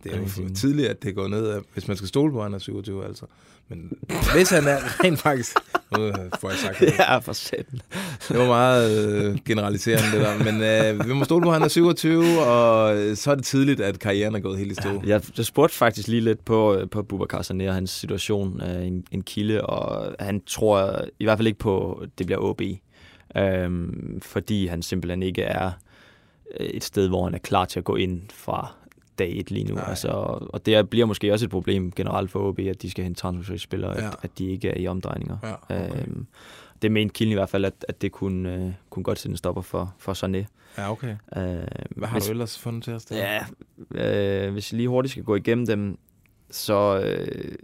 Det er jo tidligt, at det går ned, hvis man skal stole på, at han er 27, altså. Men hvis han er rent faktisk... Nu øh, får jeg sagt det. ja, for satan. Det var meget øh, generaliserende, det der. Men øh, vi må stole på, at han er 27, og øh, så er det tidligt, at karrieren er gået helt i stå. Jeg, jeg spurgte faktisk lige lidt på, øh, på Bubakar Sané og hans situation af en, en kilde, og han tror i hvert fald ikke på, at det bliver OB. Øhm, fordi han simpelthen ikke er øh, et sted, hvor han er klar til at gå ind fra dag et lige nu. Nej. Altså, og det er- bliver måske også et problem generelt for OB, at de skal hente transferspillere, Ja. at, at de ikke er i omdrejninger. Ja, okay. Øhm, det mente kilden i hvert fald, at, at det kunne, øh, kunne godt sætte en stopper for, for Sané. Ja, okay. Øh, Hvad har hvis- du ellers fundet til os der? Ja, øh, hvis jeg lige hurtigt skal gå igennem dem, så øh,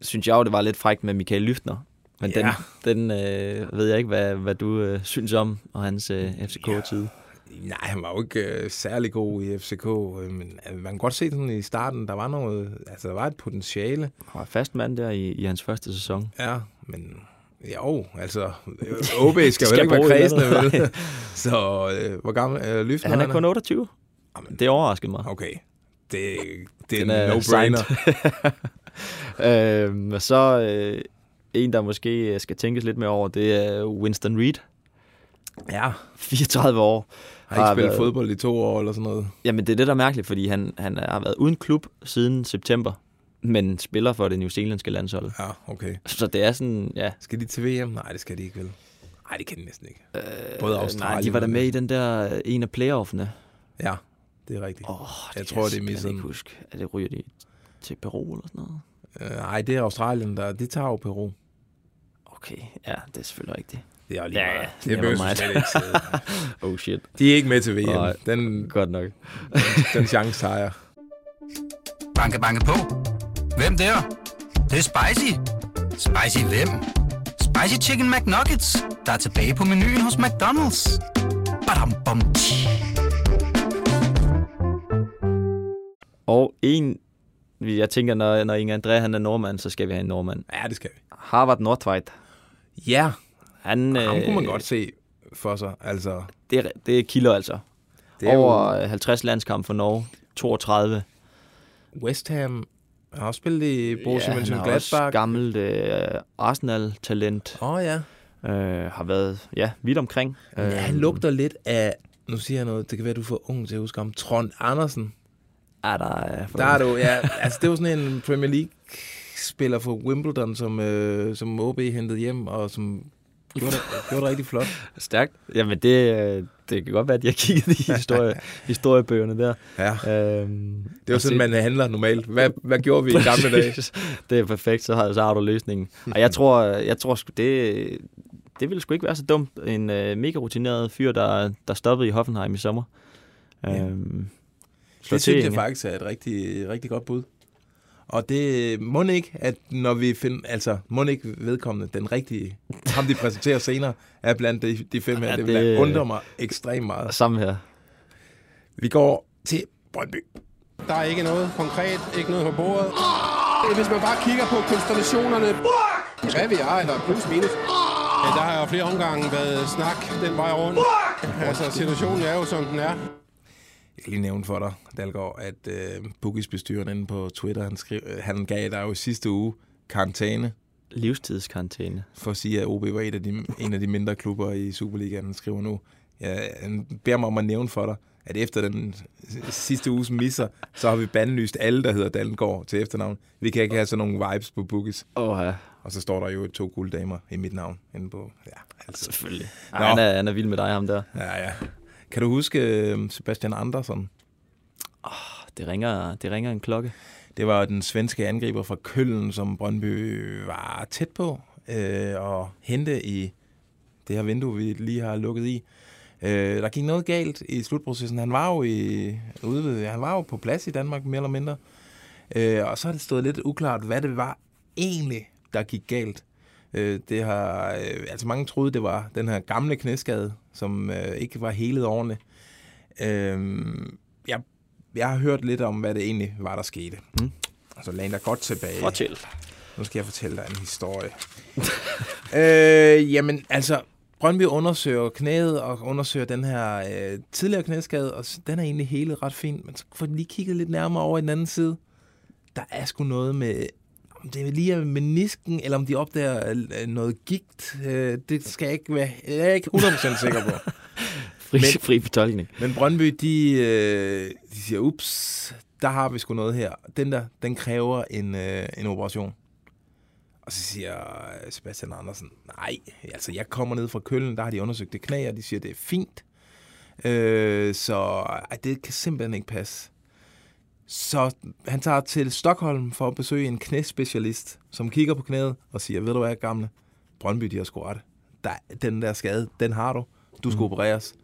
synes jeg jo, det var lidt frækt med Michael Lyftner. Men Ja. den, den øh, ved jeg ikke, hvad, hvad du øh, synes om, og hans øh, FCK-tid. Nej, han var jo ikke øh, særlig god i FCK, øh, men øh, man kan godt se sådan i starten, der var noget, altså der var et potentiale. Han var fast mand der i, i hans første sæson. Ja, men jo, altså, øh, OB skal, skal vel ikke være kredsende, vel? Så øh, hvor gammel øh, Lyftner Han er kun 28. Jamen, Det overraskede mig. Okay, det, det er Den en er no-brainer. øh, og så øh, en, der måske skal tænkes lidt mere over, det er Winston Reed. Ja, 34 år. har ikke Har spillet været- fodbold i to år eller sådan noget. Jamen, det er det, der er mærkeligt, fordi han, han har været uden klub siden september, men spiller for det newzealandske landshold. Ja, okay. Så det er sådan, ja... Skal de til VM? Nej, det skal de ikke vel. Nej, det kan de næsten ikke. Både Øh, Australien Nej, de var der med i den der, øh, en af playoffene. Ja, det er rigtigt. Oh, Jeg tror, det er misset. Jeg ikke huske. Er det ryger de til Peru eller sådan noget? Øh, Nej, det er Australien, der de tager jo Peru. Okay, ja, det er selvfølgelig rigtigt. Det er jo lige Ja, meget. Det never behøver slet ikke sidde. Oh shit. De er ikke med til VM. Nej. Den, Godt nok. den chance tager jeg. Banke, banke på. Hvem der? Det, det er spicy. Spicy hvem? Spicy Chicken McNuggets, der er tilbage på menuen hos McDonald's. Badum, bom. Og en, jeg tænker, når, når Inge André han er nordmand, så skal vi have en nordmand. Ja, det skal vi. Harvard Northweit. Ja, Han, ham øh, kunne man godt se for sig. Altså, Det er, det er kilder altså. det er Over jo øh, 50 landskampe for Norge. 32. West Ham Han har også spillet i Borussia ja, han er også Mönchengladbach. gammelt øh, Arsenal-talent. Åh oh, ja. Øh, har været ja, vidt omkring. ja. Han lugter lidt af, nu siger jeg noget, det kan være, du er for ung til at huske ham, Trond Andersen. Ja, der er, Der er du, ja. Altså, det var sådan en Premier League-spiller for Wimbledon, som, øh, som OB hentede hjem, og som det, gjorde det rigtig flot. Stærkt. Jamen, det, øh, det kan godt være, at de har kigget i historie, historiebøgerne der. Ja. Øhm, Det var sådan, se- man handler normalt. Hvad, hvad gjorde vi i gamle dage? Det er perfekt, så har, så har du løsningen. Og jeg tror, jeg tror sgu, det, det ville sgu ikke være så dumt. En øh, mega rutineret fyr, der, der stoppede i Hoffenheim i sommer. Ja. Øhm, Det synes jeg faktisk er et rigtig, rigtig godt bud. Og det må ikke, at når vi finder, altså må ikke vedkommende, den rigtige, ham de præsenterer senere, er blandt de, de fem her. Ja, det vil det- undre mig ekstremt meget. Samme her. Vi går til Brøndby. Der er ikke noget konkret, ikke noget på bordet. Hvis man bare kigger på konstellationerne, hvad vi er, eller plus minus. Ja, der har jo flere omgange været snak den vej rundt. Altså, situationen er jo, som den er. Jeg kan lige nævne for dig, Dalgaard, at øh, Bookies bestyreren inde på Twitter, han, skrev, øh, han gav dig jo i sidste uge karantæne Livstidskarantæne. for at sige, at OB var et af de, en af de mindre klubber i Superligaen, han skriver nu. Ja, han beder mig om at nævne for dig, at efter den sidste uges misser, så har vi bandlyst alle, der hedder Dalgaard til efternavn. Vi kan ikke have sådan nogle vibes på Bookies. Åh ja, Og så står der jo to gulddamer i mit navn inde på... Ja, altså. selvfølgelig. Ej, han, er, han er vild med dig, ham der. Ja, ja. Kan du huske øh, Sebastian Andersson? Det ringer, det ringer en klokke. Det var den svenske angriber fra Køln, som Brøndby var tæt på øh, at hente i det her vindue, vi lige har lukket i. Øh, der gik noget galt i slutprocessen. Han var jo, i, ude han var jo på plads i Danmark, mere eller mindre. Øh, og så har det stået lidt uklart, hvad det var egentlig, der gik galt. Øh, det har, øh, altså mange troede, det var den her gamle knæskade, som øh, ikke var helet ordentligt. Øh, jeg, jeg har hørt lidt om, hvad det egentlig var, der skete. Mm. Altså læn dig godt tilbage. Fortæl. Nu skal jeg fortælle dig en historie. øh, jamen, altså, Brøndby undersøger knæet og undersøger den her øh, tidligere knæskade, og den er egentlig hele ret fin, men så får de lige kigget lidt nærmere over i den anden side. Der er sgu noget med, om det er lige er menisken, eller om de opdager øh, noget gigt. Øh, det skal jeg ikke være, jeg er ikke 100% sikker på. Fri, Men- fri fortolkning. Men Brøndby, de, øh, de siger, ups, der har vi sgu noget her. Den der, den kræver en, øh, en operation. Og så siger Sebastian Andersen, nej, altså jeg kommer ned fra Køln, der har de undersøgt det knæ, og de siger, det er fint. Øh, så ej, det kan simpelthen ikke passe. Så han tager til Stockholm for at besøge en knæspecialist, som kigger på knæet og siger, ved du hvad, gamle, Brøndby, de har sgu ret. Der, den der skade, den har du. Du skal mm. opereres.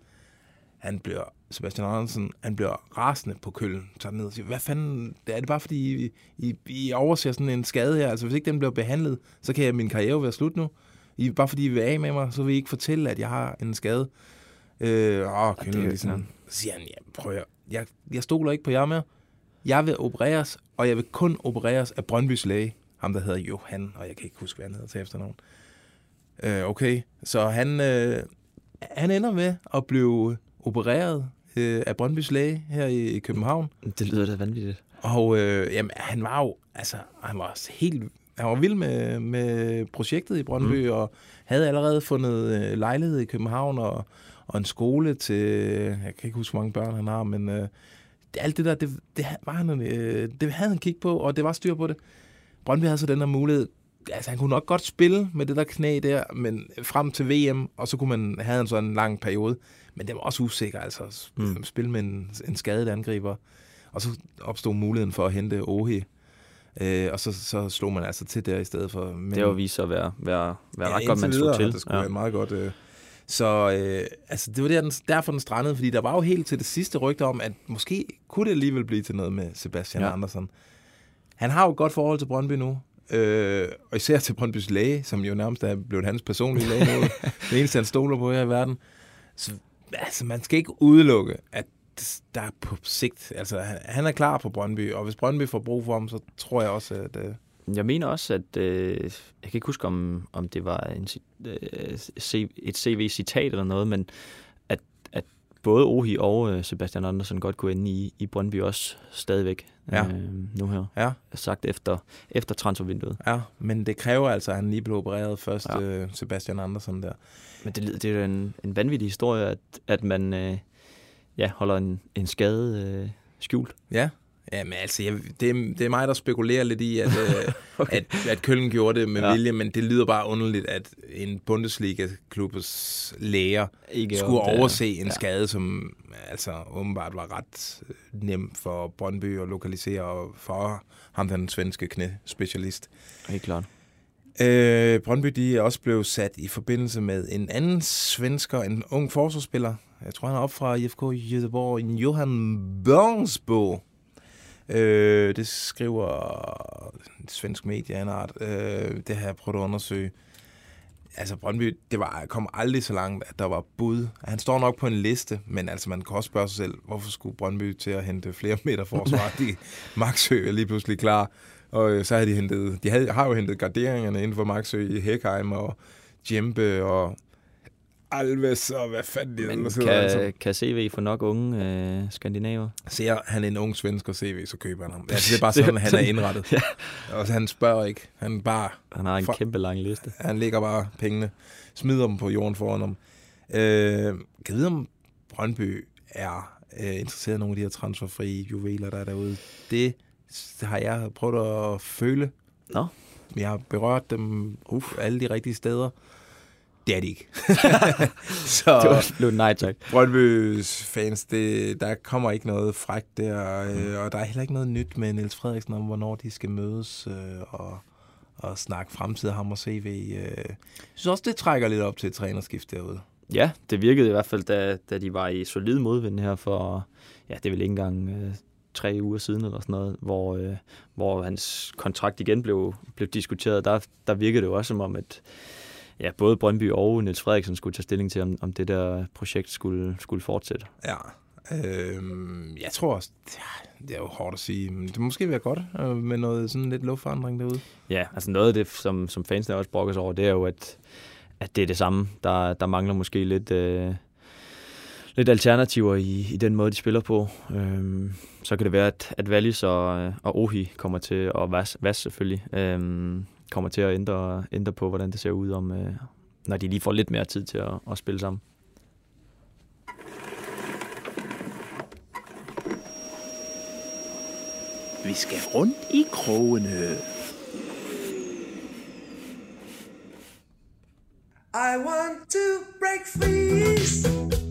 Han bliver, Sebastian Andersen, han bliver rasende på køllen. Tager ned og siger, hvad fanden, er det bare fordi, I, I, I overser sådan en skade her? Altså hvis ikke den bliver behandlet, så kan jeg, min karriere være slut nu. I, bare fordi I vil af med mig, så vil I ikke fortælle, at jeg har en skade. Øh, åh, det er køllen, jo ligesom. ikke Så siger han, ja, prøv at jeg, jeg stoler ikke på jer mere. Jeg vil opereres, og jeg vil kun opereres af Brøndbys læge. Ham, der hedder Johan, og jeg kan ikke huske, hvad han hedder til efternavn. Øh, okay, så han, øh, han ender med at blive opereret øh, af Brøndbys læge her i, i København. Det lyder da vanvittigt. Og øh, jamen, han var jo, altså, han var helt, han var vild med, med projektet i Brøndby, mm. og havde allerede fundet øh, lejlighed i København, og, og en skole til, jeg kan ikke huske, hvor mange børn han har, men øh, alt det der, det, det, var han, øh, det havde han kigget på, og det var styr på det. Brøndby havde så den her mulighed, altså han kunne nok godt spille med det der knæ der, men frem til VM, og så kunne man have en sådan en lang periode, men det var også usikker, altså at Mm. spille med en, en skadet angriber. Og så opstod muligheden for at hente Ohi. Øh, og så, så slog man altså til der i stedet for. Men, Det har jo vist sig at være, være, være ret indtil godt, man slog videre til. Det skulle ja. være meget godt. Øh. Så øh, altså, det var der, den, derfor den strandede, fordi der var jo helt til det sidste rygte om, at måske kunne det alligevel blive til noget med Sebastian Ja. Andersen. Han har jo et godt forhold til Brøndby nu. Øh, og især til Brøndbys læge, som jo nærmest er blevet hans personlige læge nu. det eneste, han stoler på her i verden. Så altså, man skal ikke udelukke, at der er på sigt, altså han- han er klar på Brøndby, og hvis Brøndby får brug for ham, så tror jeg også, at øh, Jeg mener også, at... Øh, jeg kan ikke huske, om, om det var en, øh, et CV-citat eller noget, men at, at både Ohi og øh, Sebastian Andersen godt kunne ende i, i Brøndby også stadigvæk Ja. øh, nu her. Ja, Sagt efter, efter transfervinduet. ja, men det kræver altså, at han lige blev opereret først, Ja. ja. Sebastian Andersen der. Men det, det er jo en, en vanvittig historie, at, at man øh, ja, holder en, en skade øh, skjult. Ja, ja men altså, jeg, det, er, det er mig, der spekulerer lidt i, at, øh, okay. at, at Køln gjorde det med Ja. vilje, men det lyder bare underligt, at en Bundesliga-klubbes læger Ikke skulle det er- overse en ja. skade, som altså åbenbart var ret øh, nem for Brøndby at lokalisere, og for ham, den svenske knæspecialist. Helt klart. Øh, Brøndby de er også blevet sat i forbindelse med en anden svensker, en ung forsvarsspiller. Jeg tror, han er op fra IFK Göteborg, en Johan Børnsbo. Øh, det skriver svensk medie af en art. Øh, det har jeg prøvet at undersøge. Altså Brøndby, det var, kom aldrig så langt, at der var bud. Han står nok på en liste, men altså man kan også spørge sig selv, hvorfor skulle Brøndby til at hente flere meter forsvar? de, Maxø er lige pludselig klar. Og øh, så har de hentet, de havde, har jo hentet garderingerne inden for Maxø i Hækheim og Djempe og Alves og hvad fanden de Men kan, altså. kan CV få nok unge øh, skandinaver? Ser han en ung svensker CV, så køber han ham. Altså, det er bare sådan, han er indrettet. Ja. Og så han spørger ikke. Han bare, Han har en For- kæmpe lang liste. han lægger bare pengene, smider dem på jorden foran ham. Øh, kan vide, om Brøndby er øh, interesseret i nogle af de her transferfrie juveler, der er derude. Det har jeg prøvet at føle. Nå. Jeg har berørt dem Uf. alle de rigtige steder. Det er de ikke. så Det var blevet nej tak. Brøndby's fans, det, der kommer ikke noget frækt der, øh, og der er heller ikke noget nyt med Niels Frederiksen om, hvornår de skal mødes øh, og, og snakke fremtid ham og CV. Øh. Jeg synes også, det trækker lidt op til et trænerskift derude. Ja, det virkede i hvert fald, da, da de var i solid modvind her for, ja, det er vel ikke engang øh, tre uger siden eller sådan noget, hvor, øh, hvor hans kontrakt igen blev, blev diskuteret. Der, der virkede det jo også som om, at ja, både Brøndby og Niels Frederiksen skulle tage stilling til, om, om det der projekt skulle, skulle fortsætte. Ja. Øh, jeg tror også, det er jo hårdt at sige, men det måske være godt øh, med noget sådan lidt luftforandring derude. Ja, altså noget af det, som, som fansene også brokker sig over, det er jo, at, at det er det samme. Der, der mangler måske lidt, øh, lidt alternativer i, i den måde, de spiller på. Øhm, så kan det være, at, at Wallis og, og Ohi kommer til, og Vas, Vas selvfølgelig, øhm, kommer til at ændre, ændre på, hvordan det ser ud, om, øh, når de lige får lidt mere tid til at, at spille sammen. Vi skal rundt i krogene. I want to break free.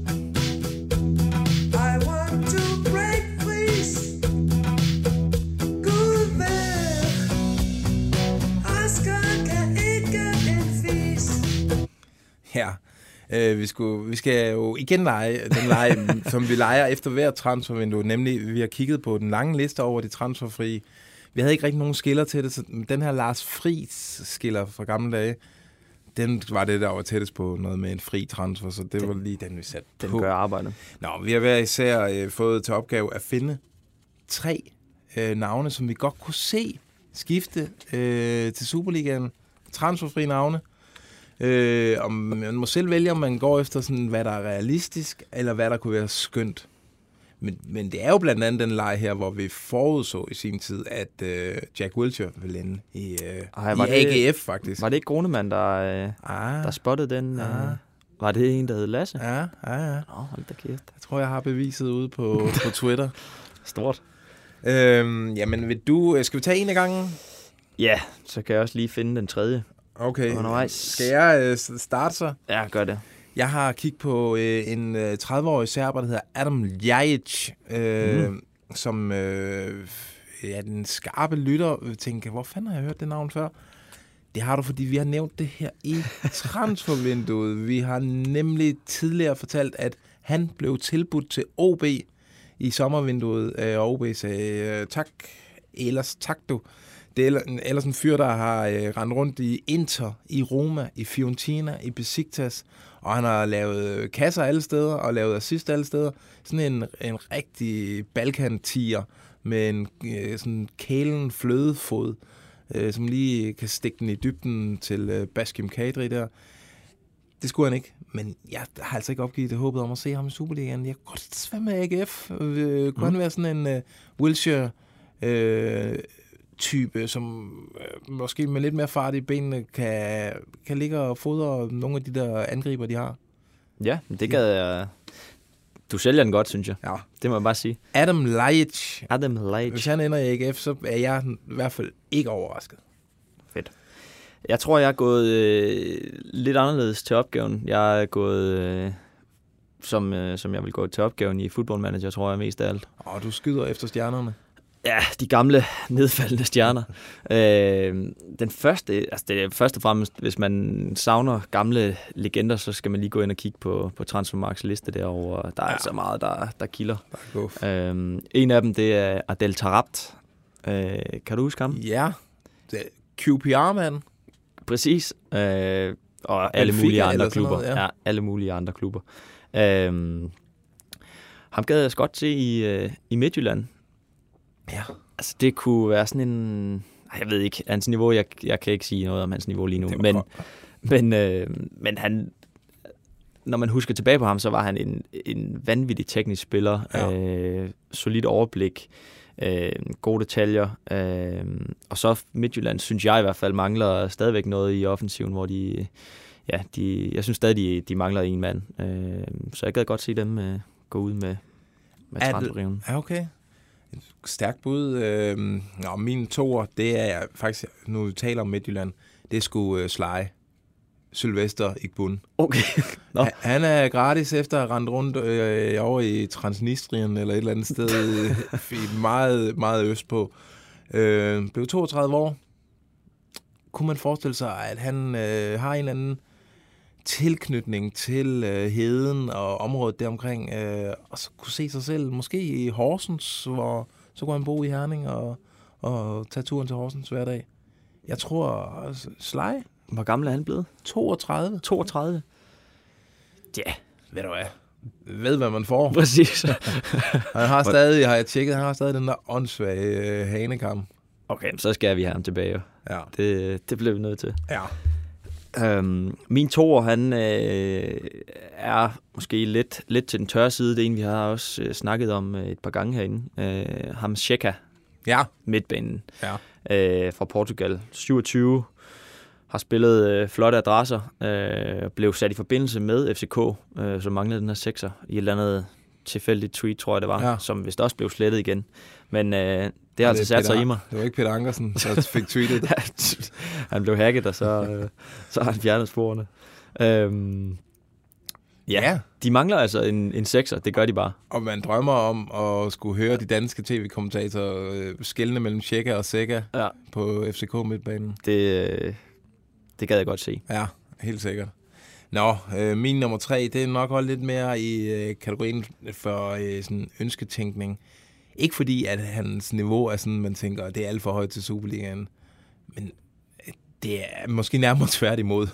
Ja, øh, vi, skulle, vi skal jo igen lege den lege, som vi leger efter hver transfervindue, nemlig vi har kigget på den lange liste over de transferfrie. Vi havde ikke rigtig nogen skiller til det, så den her Lars Friis skiller fra gamle dage, den var det, der var tættest på noget med en fri transfer, så det var lige den, vi satte Den på. gør arbejdet. Nå, vi har hver især øh, fået til opgave at finde tre øh, navne, som vi godt kunne se skifte øh, til Superligaen. Transferfri navne. Øh, om man må selv vælge, om man går efter, sådan, hvad der er realistisk, eller hvad der kunne være skønt. Men, men det er jo blandt andet den leg her, hvor vi forudså i sin tid, at øh, Jack Wilshere ville ende i, øh, Ej, i var det- AGF, faktisk. Var det ikke Grunemann, der, øh, ah, der spottede den? Øh, Ah. var det en, der hed Lasse? ja, ja, ja. Nå, hold da kæft. Jeg tror, jeg har beviset ude på, på Twitter. Stort. Øhm, jamen, vil du, øh, skal vi tage en af gangen? Ja, så kan jeg også lige finde den tredje. Okay. Undervejs. Skal jeg øh, starte så? Ja, gør det. Jeg har kigget på øh, en øh, 30-årig serber, der hedder Adam Ljajic, øh, mm. som øh, ja, den skarpe lytter vil tænke, hvor fanden har jeg hørt det navn før? Det har du, fordi vi har nævnt det her i transfervinduet. Vi har nemlig tidligere fortalt, at han blev tilbudt til OB i sommervinduet, øh, og OB sagde, øh, tak, ellers tak du. Det er ellers- en fyr, der har øh, rendt rundt i Inter, i Roma, i Fiorentina, i Besiktas, og han har lavet øh, kasser alle steder, og lavet assist alle steder. Sådan en, en rigtig balkan med en øh, sådan kælen flødefod, øh, som lige kan stikke den i dybden til øh, Baskim Kadri der. det skulle han ikke. Men jeg har altså ikke opgivet det håbet om at se ham i Superligaen. Jeg kunne godt svømme med AGF. Øh, kunne mm. være sådan en uh, Wilshire øh, type, som øh, måske med lidt mere fart i benene kan, kan ligge og fodre nogle af de der angriber, de har. Ja, det gad jeg... Du sælger den godt, synes jeg. Ja. Det må jeg bare sige. Adam Leitch. Adam Leitch. Hvis han ender i AGF, så er jeg i hvert fald ikke overrasket. Fedt. Jeg tror, jeg er gået øh, lidt anderledes til opgaven. Jeg er gået, øh, som, øh, som jeg vil gå til opgaven i Football Manager, tror jeg mest af alt. Og du skyder efter stjernerne. Ja, de gamle nedfaldende stjerner. øh, den første, altså det er først og fremmest, hvis man savner gamle legender, så skal man lige gå ind og kigge på, på Transfermarks liste derovre. Der er ja. altså meget, der, der kilder. Der er øh, en af dem, det er Adel Tarabt. Øh, kan du huske ham? Ja, det QPR-mand. Præcis. Øh, og alle Benfica mulige andre klubber. noget, ja. ja. alle mulige andre klubber. Øh, ham gad jeg godt se i, øh, i Midtjylland. Ja. Altså, det kunne være sådan en... Jeg ved ikke, hans niveau, jeg, jeg kan ikke sige noget om hans niveau lige nu, men, men, øh, men han, når man husker tilbage på ham, så var han en, en vanvittig teknisk spiller, Ja. øh, solid overblik, øh, gode detaljer, øh, og så Midtjylland, synes jeg i hvert fald, mangler stadigvæk noget i offensiven, hvor de, ja, de, jeg synes stadig, de, de mangler en mand, øh, så jeg gad godt se dem øh, gå ud med, med Er transferriven. Ja, okay. Et stærkt bud. Øh, nå, min toer, det er faktisk, nu vi taler om Midtjylland, det sgu øh, Sly. Sylvester Igbun. Okay. Nå. Han, er gratis efter at rendt rundt øh, over i Transnistrien eller et eller andet sted i meget, meget øst på. Øh, blev 32 år. Kunne man forestille sig, at han øh, har en eller anden tilknytning til øh, heden og området deromkring, øh, og så kunne se sig selv måske i Horsens, hvor så kunne han bo i Herning og, og tage turen til Horsens hver dag. Jeg tror, altså, Sly, Hvor gammel er han blevet? 32. 32. Ja, Ved du hvad? Ved, hvad man får. præcis. Han har stadig, har jeg tjekket, han har stadig den der åndssvage øh, hanekam. okay, så skal vi have ham tilbage. Ja. Det, det bliver vi nødt til. Ja. Øhm, min toer, han øh, er måske lidt, lidt til den tørre side. Det er en, vi har også øh, snakket om øh, et par gange herinde. Øh, ham Sheka, Ja. midtbanen Ja. øh, fra Portugal. 27, har spillet øh, flotte adresser, øh, blev sat i forbindelse med FCK, øh, som manglede den her sekser, i et eller andet tilfældigt tweet, tror jeg det var, Ja. som vist også blev slettet igen. Men øh, det har altså sat sig i mig. Det var ikke Peter Ankersen, der fik tweetet det. han blev hacket, og så, øh, så har han fjernet sporene. Øhm, ja, Ja. de mangler altså en, en sekser, det gør de bare. Og man drømmer om at skulle høre de danske tv-kommentatorer øh, skældne mellem Tjekker og Sækker Ja. på FCK midtbanen. Det, øh, det gad jeg godt se. Ja, helt sikkert. Nå, øh, min nummer tre, det er nok også lidt mere i øh, kategorien for øh, sådan ønsketænkning. Ikke fordi, at hans niveau er sådan, man tænker, det er alt for højt til Superligaen. Men øh, det er måske nærmere tværtimod.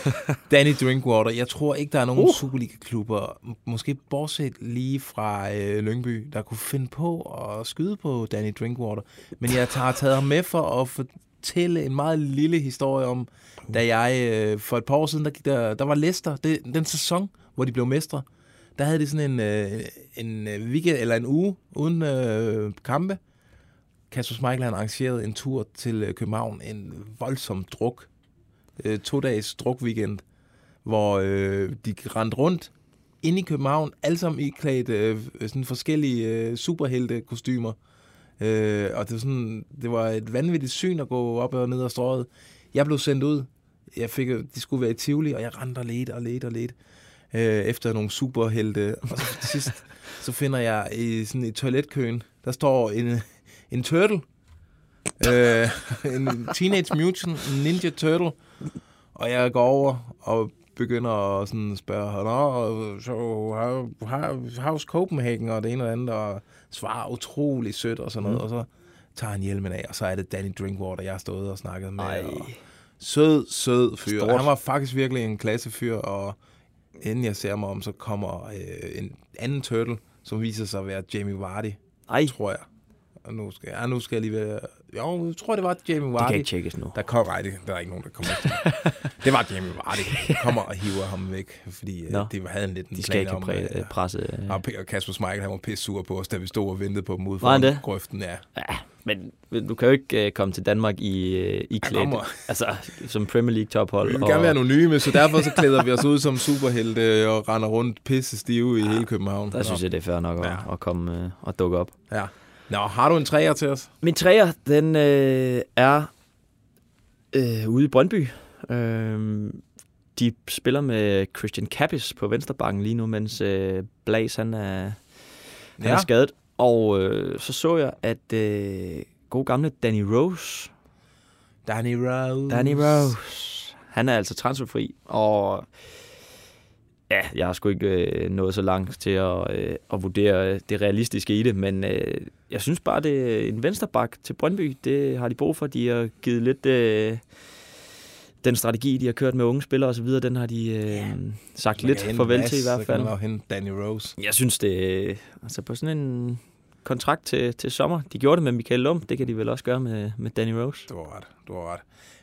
Danny Drinkwater, jeg tror ikke, der er nogen uh. Superliga-klubber, måske bortset lige fra øh, Lyngby, der kunne finde på at skyde på Danny Drinkwater. Men jeg har taget ham med for at fortælle en meget lille historie om, da jeg øh, for et par år siden, der, gik der, der var Leicester, det, den sæson, hvor de blev mestre, der havde de sådan en, øh, en øh, weekend, eller en uge uden øh, kampe. Kasper Schmeichel han arrangerede en tur til øh, København, en voldsom druk, øh, to dages druk-weekend, hvor øh, de rendte rundt inde i København, alle sammen iklædt øh, sådan forskellige øh, superhelte-kostymer. Øh, og det var, sådan, det var et vanvittigt syn at gå op og ned ad strøget. Jeg blev sendt ud. Jeg fik, øh, de skulle være i Tivoli, og jeg rendte og ledte og ledte og ledte øh, efter nogle superhelte. Og så til sidst, så finder jeg i, sådan i toiletkøen, der står en, en turtle. Øh, en Teenage Mutant Ninja Turtle. Og jeg går over og begynder at sådan spørge, Nå, så how, how, how's Copenhagen og det ene og det andet, og svarer utrolig sødt og sådan noget, mm. og så tager han hjelmen af, og så er det Danny Drinkwater, jeg har stået og snakket med. Ej. Og sød, sød fyr. Stort. Han var faktisk virkelig en klassefyr, og inden jeg ser mig om, så kommer øh, en anden turtle, som viser sig at være Jamie Vardy, Ej, tror jeg. Og nu skal, ja, nu skal jeg lige være... Jo, jeg tror, det var Jamie Vardy. Det kan ikke tjekkes nu. Der kom, nej, det, der er ikke nogen, der kommer det var Jamie Vardy, der kommer og hiver ham væk, fordi Nå. no. det havde en lidt en De skal plan ikke om, præ- øh, presse... øh. og Kasper Schmeichel, han var pisse sur på os, da vi stod og ventede på dem ude det? grøften. Ja. Ja, men du kan jo ikke uh, komme til Danmark i, uh, i klædt, altså som Premier League tophold. Vi vil gerne være anonyme, så derfor så klæder vi os ud som superhelte og render rundt pisse stive i hele København. Der synes jeg, det er fair nok at, Ja. at komme uh, og dukke op. Ja. Nå, har du en træer til os? Min træer, den øh, er øh, ude i Brøndby. Øh, de spiller med Christian Kappis på venstrebakken lige nu, mens øh, Blas han er, han Ja. er skadet. Og øh, så så jeg, at øh, god gamle Danny Rose, Danny Rose. Danny Rose, han er altså transferfri. Og ja, jeg har sgu ikke øh, nået så langt til at, øh, at vurdere det realistiske i det, men øh, jeg synes bare, det er en vensterbak til Brøndby. Det har de brug for. De har givet lidt... Øh, den strategi, de har kørt med unge spillere osv., den har de øh, sagt Man lidt kan farvel Mads, til i Så hvert kan fald. man jo hente Danny Rose. Jeg synes, det altså på sådan en kontrakt til, til sommer. De gjorde det med Michael Lum. Det kan de vel også gøre med, med Danny Rose. Du har ret, du har ret.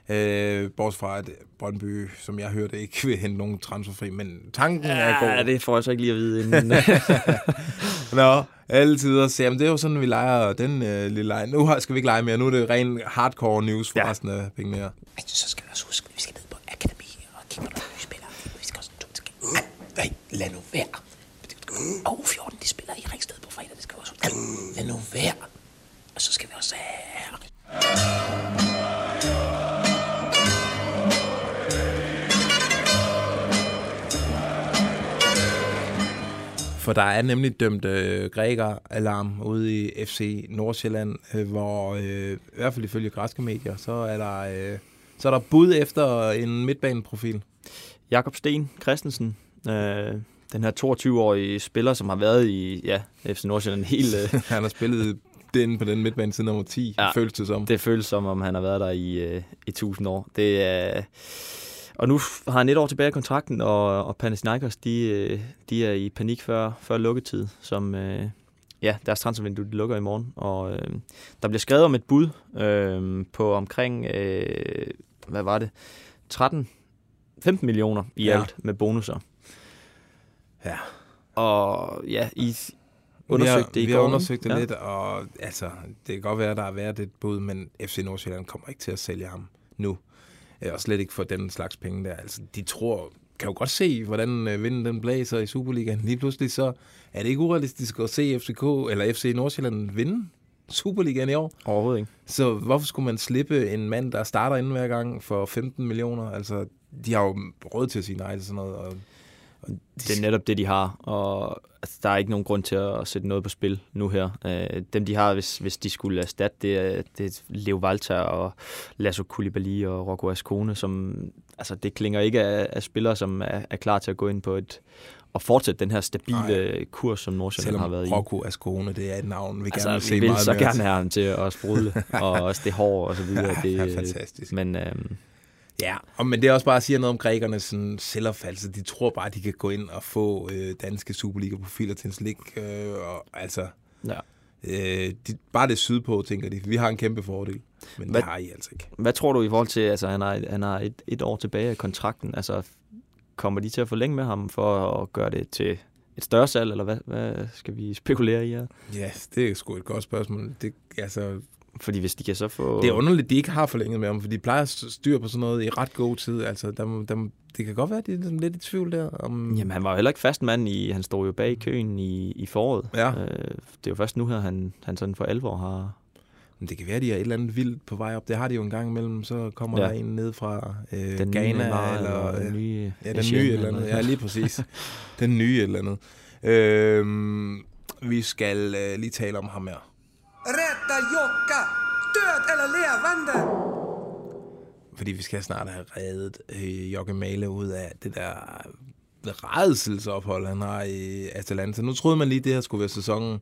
Øh, bortset fra, at Brøndby, som jeg hørte, ikke vil hente nogen transferfri, men tanken er god. Ja, det får jeg så ikke lige at vide inden. Nå, altid at se. Jamen, det er jo sådan, vi leger den øh, lille leg. Nu skal vi ikke lege mere. Nu er det ren hardcore news for ja. Ja. resten af pengene her. Altså, så skal vi også huske, at vi skal ned på akademi og kigge på nogle nye spillere. Vi skal også skal... Ej, nej, lad nu være. Og U14, de spiller i Ringsted på fredag. Det skal vi også huske. Lad nu være. Og så skal vi også have... For der er nemlig dømt øh, græker-alarm ude i FC Nordsjælland, øh, hvor øh, i hvert fald ifølge græske medier, så er der, øh, så er der bud efter en midtbaneprofil. Jakob Sten Christensen, øh, den her 22-årige spiller, som har været i ja, FC Nordsjælland helt... Øh, Han har spillet den på den midtbane siden nummer 10, ja. Føles det som. det føles som, om han har været der i, øh, i 1000 år. Det er... Og nu har han et år tilbage i kontrakten, og, og Panathinaikos, de, øh, de er i panik før, før lukketid, som, øh, ja, deres transfervindue de lukker i morgen. Og øh, der bliver skrevet om et bud øh, på omkring, øh, hvad var det, 13, 15 millioner i Ja. alt med bonusser. Ja. Og ja, I vi undersøgte har, det i vi har undersøgt det ja. lidt, og altså, det kan godt være, at der har været et bud, men FC Nordsjælland kommer ikke til at sælge ham nu. Og slet ikke for den slags penge der. Altså, de tror, kan jo godt se, hvordan øh, vinden den blæser i Superligaen. Lige pludselig så er det ikke urealistisk at se FCK, eller FC Nordsjælland vinde Superligaen i år. Overhovedet ikke. Så hvorfor skulle man slippe en mand, der starter inden hver gang for 15 millioner? Altså, de har jo råd til at sige nej til sådan noget. Og, Det er netop det, de har, og altså, der er ikke nogen grund til at sætte noget på spil nu her. Øh, dem, de har, hvis, hvis de skulle erstatte, det er, det er Leo Walter og Lasso Koulibaly og Rocco Ascone, som, altså, det klinger ikke af, af spillere, som er, er klar til at gå ind på et og fortsætte den her stabile Nej. kurs, som Nordsjælland har været i. Rocco Ascone, det er et navn, vi Altså, gerne vil se vi vil meget så mere gerne have ham til at sprudle, og også det hår og så videre. Det, Ja, fantastisk. Men øhm, Ja, og, men det er også bare at sige noget om grækernes sådan, selvopfattelse. De tror bare, de kan gå ind og få øh, danske Superliga-profiler til en slik. Øh, og, altså, ja. øh, de, bare det sydpå, tænker de. Vi har en kæmpe fordel, men Hvad- det har I altså ikke. Hvad tror du i forhold til, altså han har, han har et, et år tilbage af kontrakten, altså kommer de til at forlænge med ham for at gøre det til et større salg, eller hvad, hvad skal vi spekulere i her? Ja, det er sgu et godt spørgsmål. Det, altså, Fordi hvis de kan så få... det er underligt, at de ikke har forlænget med ham, for de plejer at styre på sådan noget i ret god tid. Altså, der, må- det kan godt være, at de er lidt i tvivl der. Om, Jamen, han var jo heller ikke fast mand i... Han stod jo bag i køen i, i foråret. Ja. Øh, det er jo først nu her, han, han sådan for alvor har... Men det kan være, at de er et eller andet vildt på vej op. Det har de jo en gang imellem. Så kommer ja. Der en ned fra øh, Den Ghana. nye eller, eller den øh, nye... Ja, den nye eller andet. Ja, lige præcis. den nye eller andet. Øhm, vi skal øh, lige tale om ham her. Rädda Jokka! Död eller levande! Fordi vi skal snart have reddet øh, Jokke Male ud af det der redselsophold, han har i Atalanta. Nu troede man lige, det her skulle være sæsonen.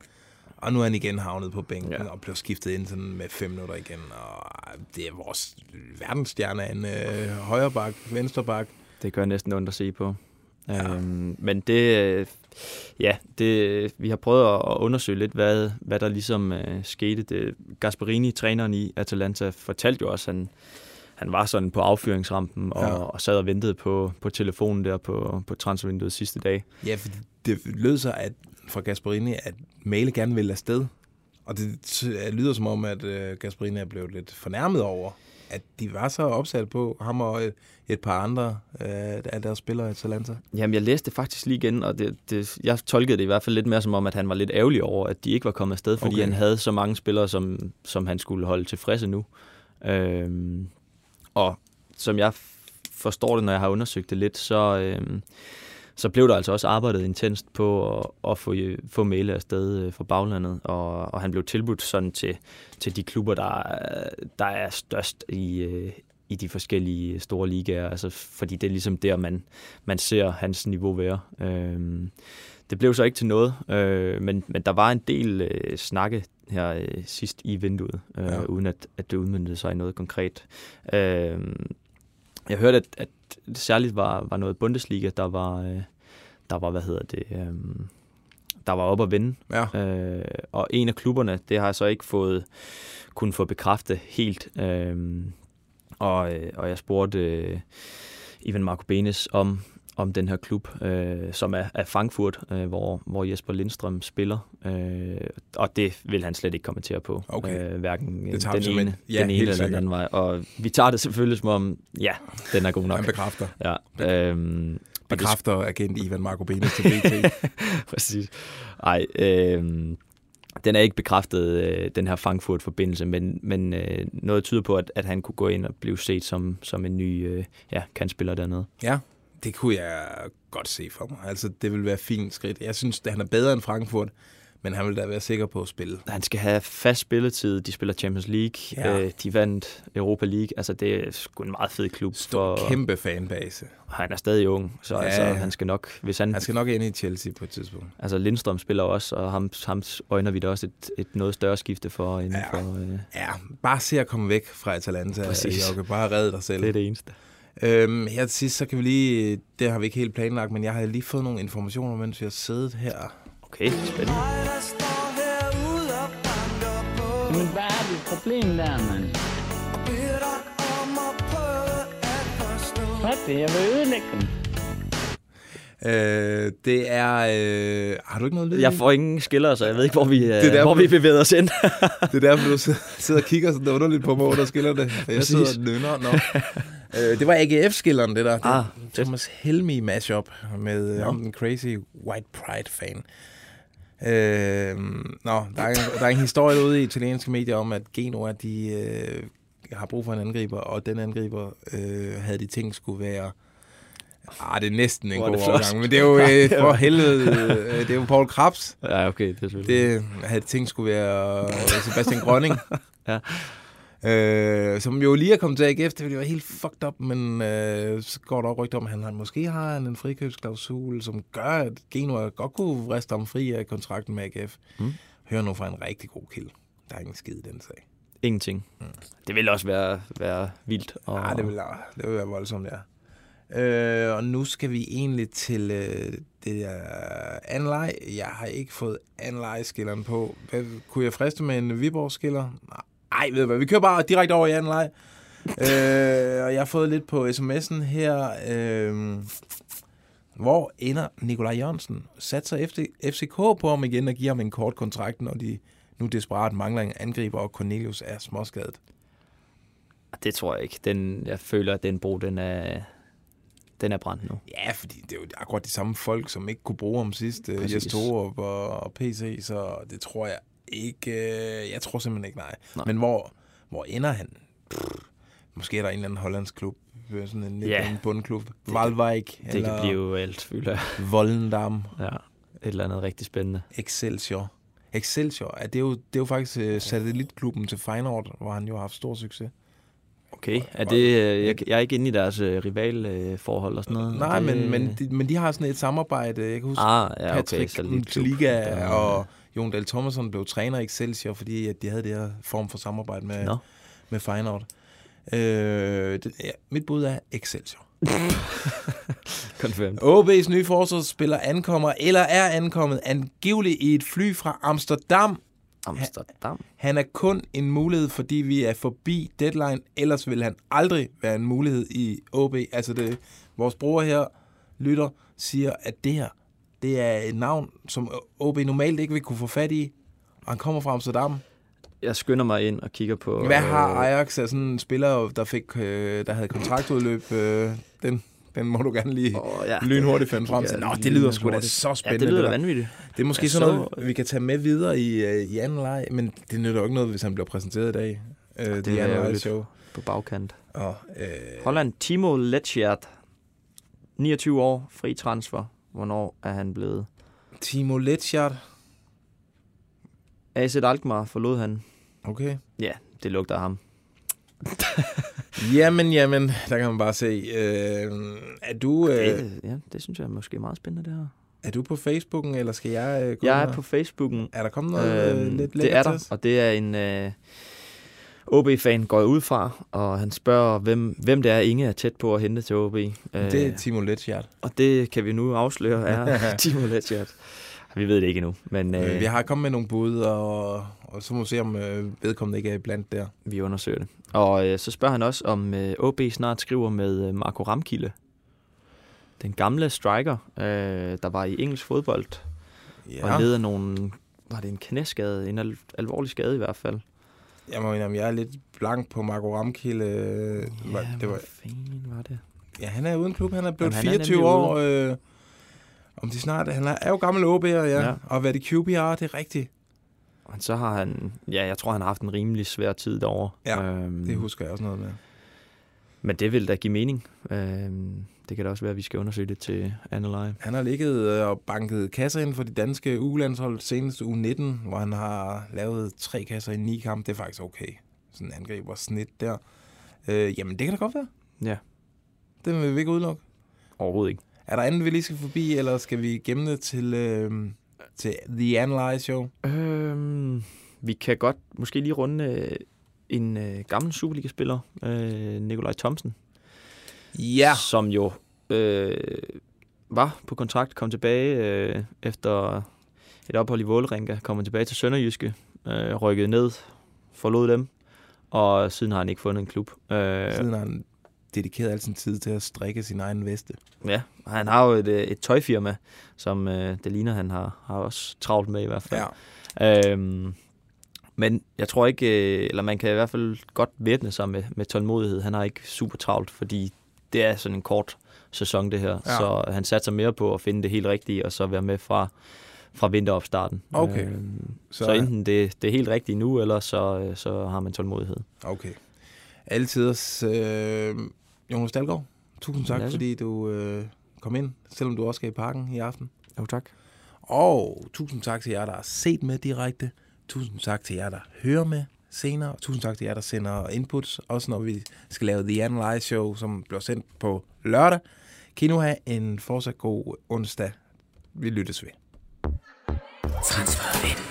Og nu er han igen havnet på bænken ja. Ja. og blev skiftet ind sådan med fem minutter igen. Og det er vores verdensstjerne, en øh, højre bak, venstre bak. Det gør næsten ondt at se på. Ja. Øhm, men det, øh, ja, det, vi har prøvet at undersøge lidt, hvad, hvad der ligesom øh, skete. Det, Gasparini, træneren i Atalanta, fortalte jo også, at han, han var sådan på affyringsrampen og, Ja. og sad og ventede på, på telefonen der på, på transfervinduet sidste dag. Ja, for det lød sig at, fra Gasparini, at Male gerne vil afsted. Og det lyder som om, at øh, Gasparini er blevet lidt fornærmet over, at de var så opsat på ham og et, et par andre øh, af deres spillere i Atalanta. Jamen, jeg læste det faktisk lige igen, og det, det, jeg tolkede det i hvert fald lidt mere som om, at han var lidt ærgerlig over, at de ikke var kommet afsted, fordi Okay. han havde så mange spillere, som, som han skulle holde tilfredse nu. Øhm, og som jeg forstår det, når jeg har undersøgt det lidt, så, øhm, så blev der altså også arbejdet intenst på at, at få, få Mæle afsted øh, fra baglandet, og, og han blev tilbudt sådan til, til de klubber, der, er- der er størst i, øh, i de forskellige store ligaer, altså fordi det er ligesom der, man, man ser hans niveau være. Øhm, det blev så ikke til noget, øh, men, men der var en del øh, snakke her øh, sidst i vinduet, øh, Ja. uden at, at det udmyndtede sig i noget konkret. Øh, jeg hørte, at, at det særligt var, var noget Bundesliga, der var, øh, der var, hvad hedder det, øh, der var op at vinde. Ja. Øh, og en af klubberne, det har jeg så ikke fået kun få bekræftet helt. Øh, og, øh, og jeg spurgte øh, Ivan Marco Benes om, om den her klub, øh, som er, er Frankfurt, øh, hvor, hvor Jesper Lindstrøm spiller. Øh, og det vil han slet ikke kommentere på. Okay. Øh, hverken Det den som en- ene, ja, den ene eller den anden vej. Og vi tager det selvfølgelig som om, ja, den er god nok. Han bekræfter. Ja, øhm, og det- Bekræfter agent Ivan Marco Benes til BT. Præcis. Ej, øh, den er ikke bekræftet, øh, den her Frankfurt-forbindelse, men, men øh, noget tyder på, at, at han kunne gå ind og blive set som, som en ny øh, ja, kantspiller dernede. ja, det kunne jeg godt se for mig. Altså, det vil være fint skridt. Jeg synes, at han er bedre end Frankfurt, men han vil da være sikker på at spille. Han skal have fast spilletid, de spiller Champions League, Ja. øh, de vandt Europa League, altså det er sgu en meget fed klub. Stor, for, kæmpe fanbase. Han er stadig ung, så Ja, altså, han skal nok, hvis han, Han skal nok ind i Chelsea på et tidspunkt. altså Lindstrøm spiller også, og ham, ham øjner vi da også et, et noget større skifte for inden Ja. for, øh, Ja, bare se at komme væk fra Atalanta, Præcis. Jokke. Bare redde dig selv. det er det eneste. Øhm, her til sidst, så kan vi lige, det har vi ikke helt planlagt, men jeg har lige fået nogle informationer, mens vi har siddet her. Okay, spændende. Men hvad er dit problem der, mand? Hvad det? Jeg vil ødelægge dem. Øh, det er... Øh, har du ikke noget lyd? Jeg får ingen skiller, så jeg ved ikke, hvor vi, Det er det derfor- hvor vi bevæger os ind. Det er derfor, du sidder- sidder og kigger sådan underligt på mig, hvor der skiller det. For jeg Præcis. sidder og nynner. Nå. øh, det var AGF-skilleren, det der. Det, Ah, Thomas Helmi mashup med Nå. no. den crazy White Pride-fan. Øh, nå, der er, en, der er en historie ude i italienske medier om, at Genoa, de øh, har brug for en angriber, og den angriber øh, havde de tænkt skulle være... Ah, det er næsten en Hvor god overgang, men det er jo øh, for helvede, øh, det er jo Paul Krabs. ja, okay, det er selvfølgelig. Det havde de tænkt skulle være øh, Sebastian Grønning. Ja. Øh, som jo lige er kommet til AGF, det ville jo være helt fucked up, men øh, så går der også rygter om, at han måske har en frikøbsklausul, som gør, at Genoa godt kunne vriste ham fri af kontrakten med AGF. Mm. Hør nu fra en rigtig god kilde. Der er ingen skid i den sag. Ingenting. Det vil også være, være vildt. Og, Nej, det vil, det vil være voldsomt, ja. Øh, og nu skal vi egentlig til øh, det der anden leg. Jeg har ikke fået anden legeskilleren på. Hvad, kunne jeg friste med en Viborg-skiller? Nej, ved du hvad, vi kører bare direkte over i anden leg. øh, og jeg har fået lidt på sms'en her. Øh, hvor ender Nikolaj Jørgensen? Satser FCK på ham igen og giver ham en kort kontrakt, når de nu desperat mangler en angriber, og Cornelius er småskadet. Det tror jeg ikke. Den, jeg føler, at den bro, den er, den er brændt nu. Ja, fordi det er jo akkurat de samme folk, som ikke kunne bruge ham sidst. øh, Præcis. Jes Torup og, og PC, så det tror jeg ikke. øh, Jeg tror simpelthen ikke, nej. Nej. Men hvor, hvor ender han? Pff, måske er der en eller anden hollandsk klub. øh, Sådan en, Ja. en bundklub. Valwijk Det kan blive alt, føler jeg. Vollendam. Ja, et eller andet rigtig spændende. Excelsior. Excelsior, er det, er jo, det er jo faktisk øh, satellitklubben til Feyenoord, hvor han jo har haft stor succes. Okay, er det, øh, jeg, jeg er ikke inde i deres øh, rivalforhold og sådan noget. Nej, det, men, men, de, men de har sådan et samarbejde. Jeg kan huske, Ah, ja, okay. Patrick. Liga og Jon Dahl Thomasson blev træner i Excelsior, fordi at de havde det her form for samarbejde med, Nå. med Feyenoord. Øh, det, ja, mit bud er Excelsior. Confirmed. OB's nye forsvarsspiller ankommer eller er ankommet angiveligt i et fly fra Amsterdam. Amsterdam. Han er kun en mulighed, fordi vi er forbi deadline. Ellers vil han aldrig være en mulighed i OB. Altså det, vores bror her, lytter, siger, at det her, det er et navn, som OB normalt ikke vil kunne få fat i. Og han kommer fra Amsterdam. Jeg skynder mig ind og kigger på... Hvad har øh, Ajax af sådan en spiller, der, fik, øh, der havde kontraktudløb? Øh, den, den må du gerne lige Åh, ja, lynhurtigt finde frem til. Ja, Nå, det lyder sgu da så Ja, spændende. det lyder der. vanvittigt. Det er måske Jeg sådan så- noget, vi kan tage med videre i, øh, i anden leg, men det nytter jo ikke noget, hvis han bliver præsenteret i dag. Øh, det, er det er ærgerligt. show. På bagkant. Og, øh, Holland, Timo Letchert. 29 år, fri transfer. Hvornår er han blevet? Timo Letschert. AZ Alkmaar forlod han. Okay. Ja, det lugter af ham. Jamen, jamen, der kan man bare se. Øh, er, du, øh, Det, ja, det synes jeg er måske meget spændende, det her. er du på Facebooken, eller skal jeg øh, gå Jeg er og- på Facebooken. Er der kommet noget øh, Øhm, lidt det lækkert er til der, og det er en øh, OB-fan går jeg ud fra, og han spørger, hvem, hvem det er, Inge er tæt på at hente til OB. Det er Timo Letschert. og det kan vi nu afsløre er Timo Letchert. Vi ved det ikke endnu, men Øh, øh, vi har kommet med nogle bud, og, og så må vi se, om øh, vedkommende ikke er blandt der. vi undersøger det. Og øh, så spørger han også, om øh, OB snart skriver med øh, Marco Ramkilde. Den gamle striker, øh, der var i engelsk fodbold, ja. Ja, og led af nogle, var det en knæskade, en al- alvorlig skade i hvert fald. Jeg må indrømme, jeg er lidt blank på Marco Ramkilde. Ja, det var, fanden var det? ja, han er uden klub, han er blevet Jamen, han er 24 nemlig år. Øh, om de snart, han er, er jo gammel OB'er, ja, Ja. og været i QPR, det er rigtigt. Og så har han, ja, jeg tror, han har haft en rimelig svær tid derovre. Ja, øhm, Det husker jeg også noget med. Men det vil da give mening. Øhm, det kan da også være, at vi skal undersøge det til Analyze. Han har ligget øh, og banket kasser ind for de danske ugelandshold senest uge 19, hvor han har lavet tre kasser i ni kampe. Det er faktisk okay. Sådan en angriber snit der. Øh, jamen, det kan da godt være. Ja. Det vil vi ikke udelukke. Overhovedet ikke. Er der andet, vi lige skal forbi, eller skal vi gemme det til, øh, til The Analyze Show? Øhm, vi kan godt måske lige runde øh, en øh, gammel Superliga-spiller, øh, Nikolaj Thomsen, Ja. som jo øh, var på kontrakt, kom tilbage øh, efter et ophold i Vålerenga, kommer tilbage til Sønderjyske, øh, rykkede ned, forlod dem, og siden har han ikke fundet en klub. Øh, Siden har han dedikeret al sin tid til at strikke sin egen veste. Ja, han har jo et, øh, et tøjfirma, som øh, det ligner, han har, har også travlt med i hvert fald. Ja. Øhm, men jeg tror ikke, øh, eller man kan i hvert fald godt væbne sig med, med tålmodighed. Han har ikke super travlt, fordi det er sådan en kort sæson det her. Ja. Så han satser mere på at finde det helt rigtige, og så være med fra, fra vinteropstarten. Okay. Øhm, så, Så- enten det, det er helt rigtigt nu, eller så, øh, så har man tålmodighed. Okay. Altid øh, Jonas Dahlgaard, tusind tak, Lasse. fordi du øh, kom ind, selvom du også skal i parken i aften. Jo, tak. Og tusind tak til jer, der har set med direkte. Tusind tak til jer, der hører med senere. Tusind tak til jer, der sender inputs, også når vi skal lave The Analyze Show, som bliver sendt på lørdag. Kan I nu have en fortsat god onsdag. Vi lyttes ved. Transfervindue.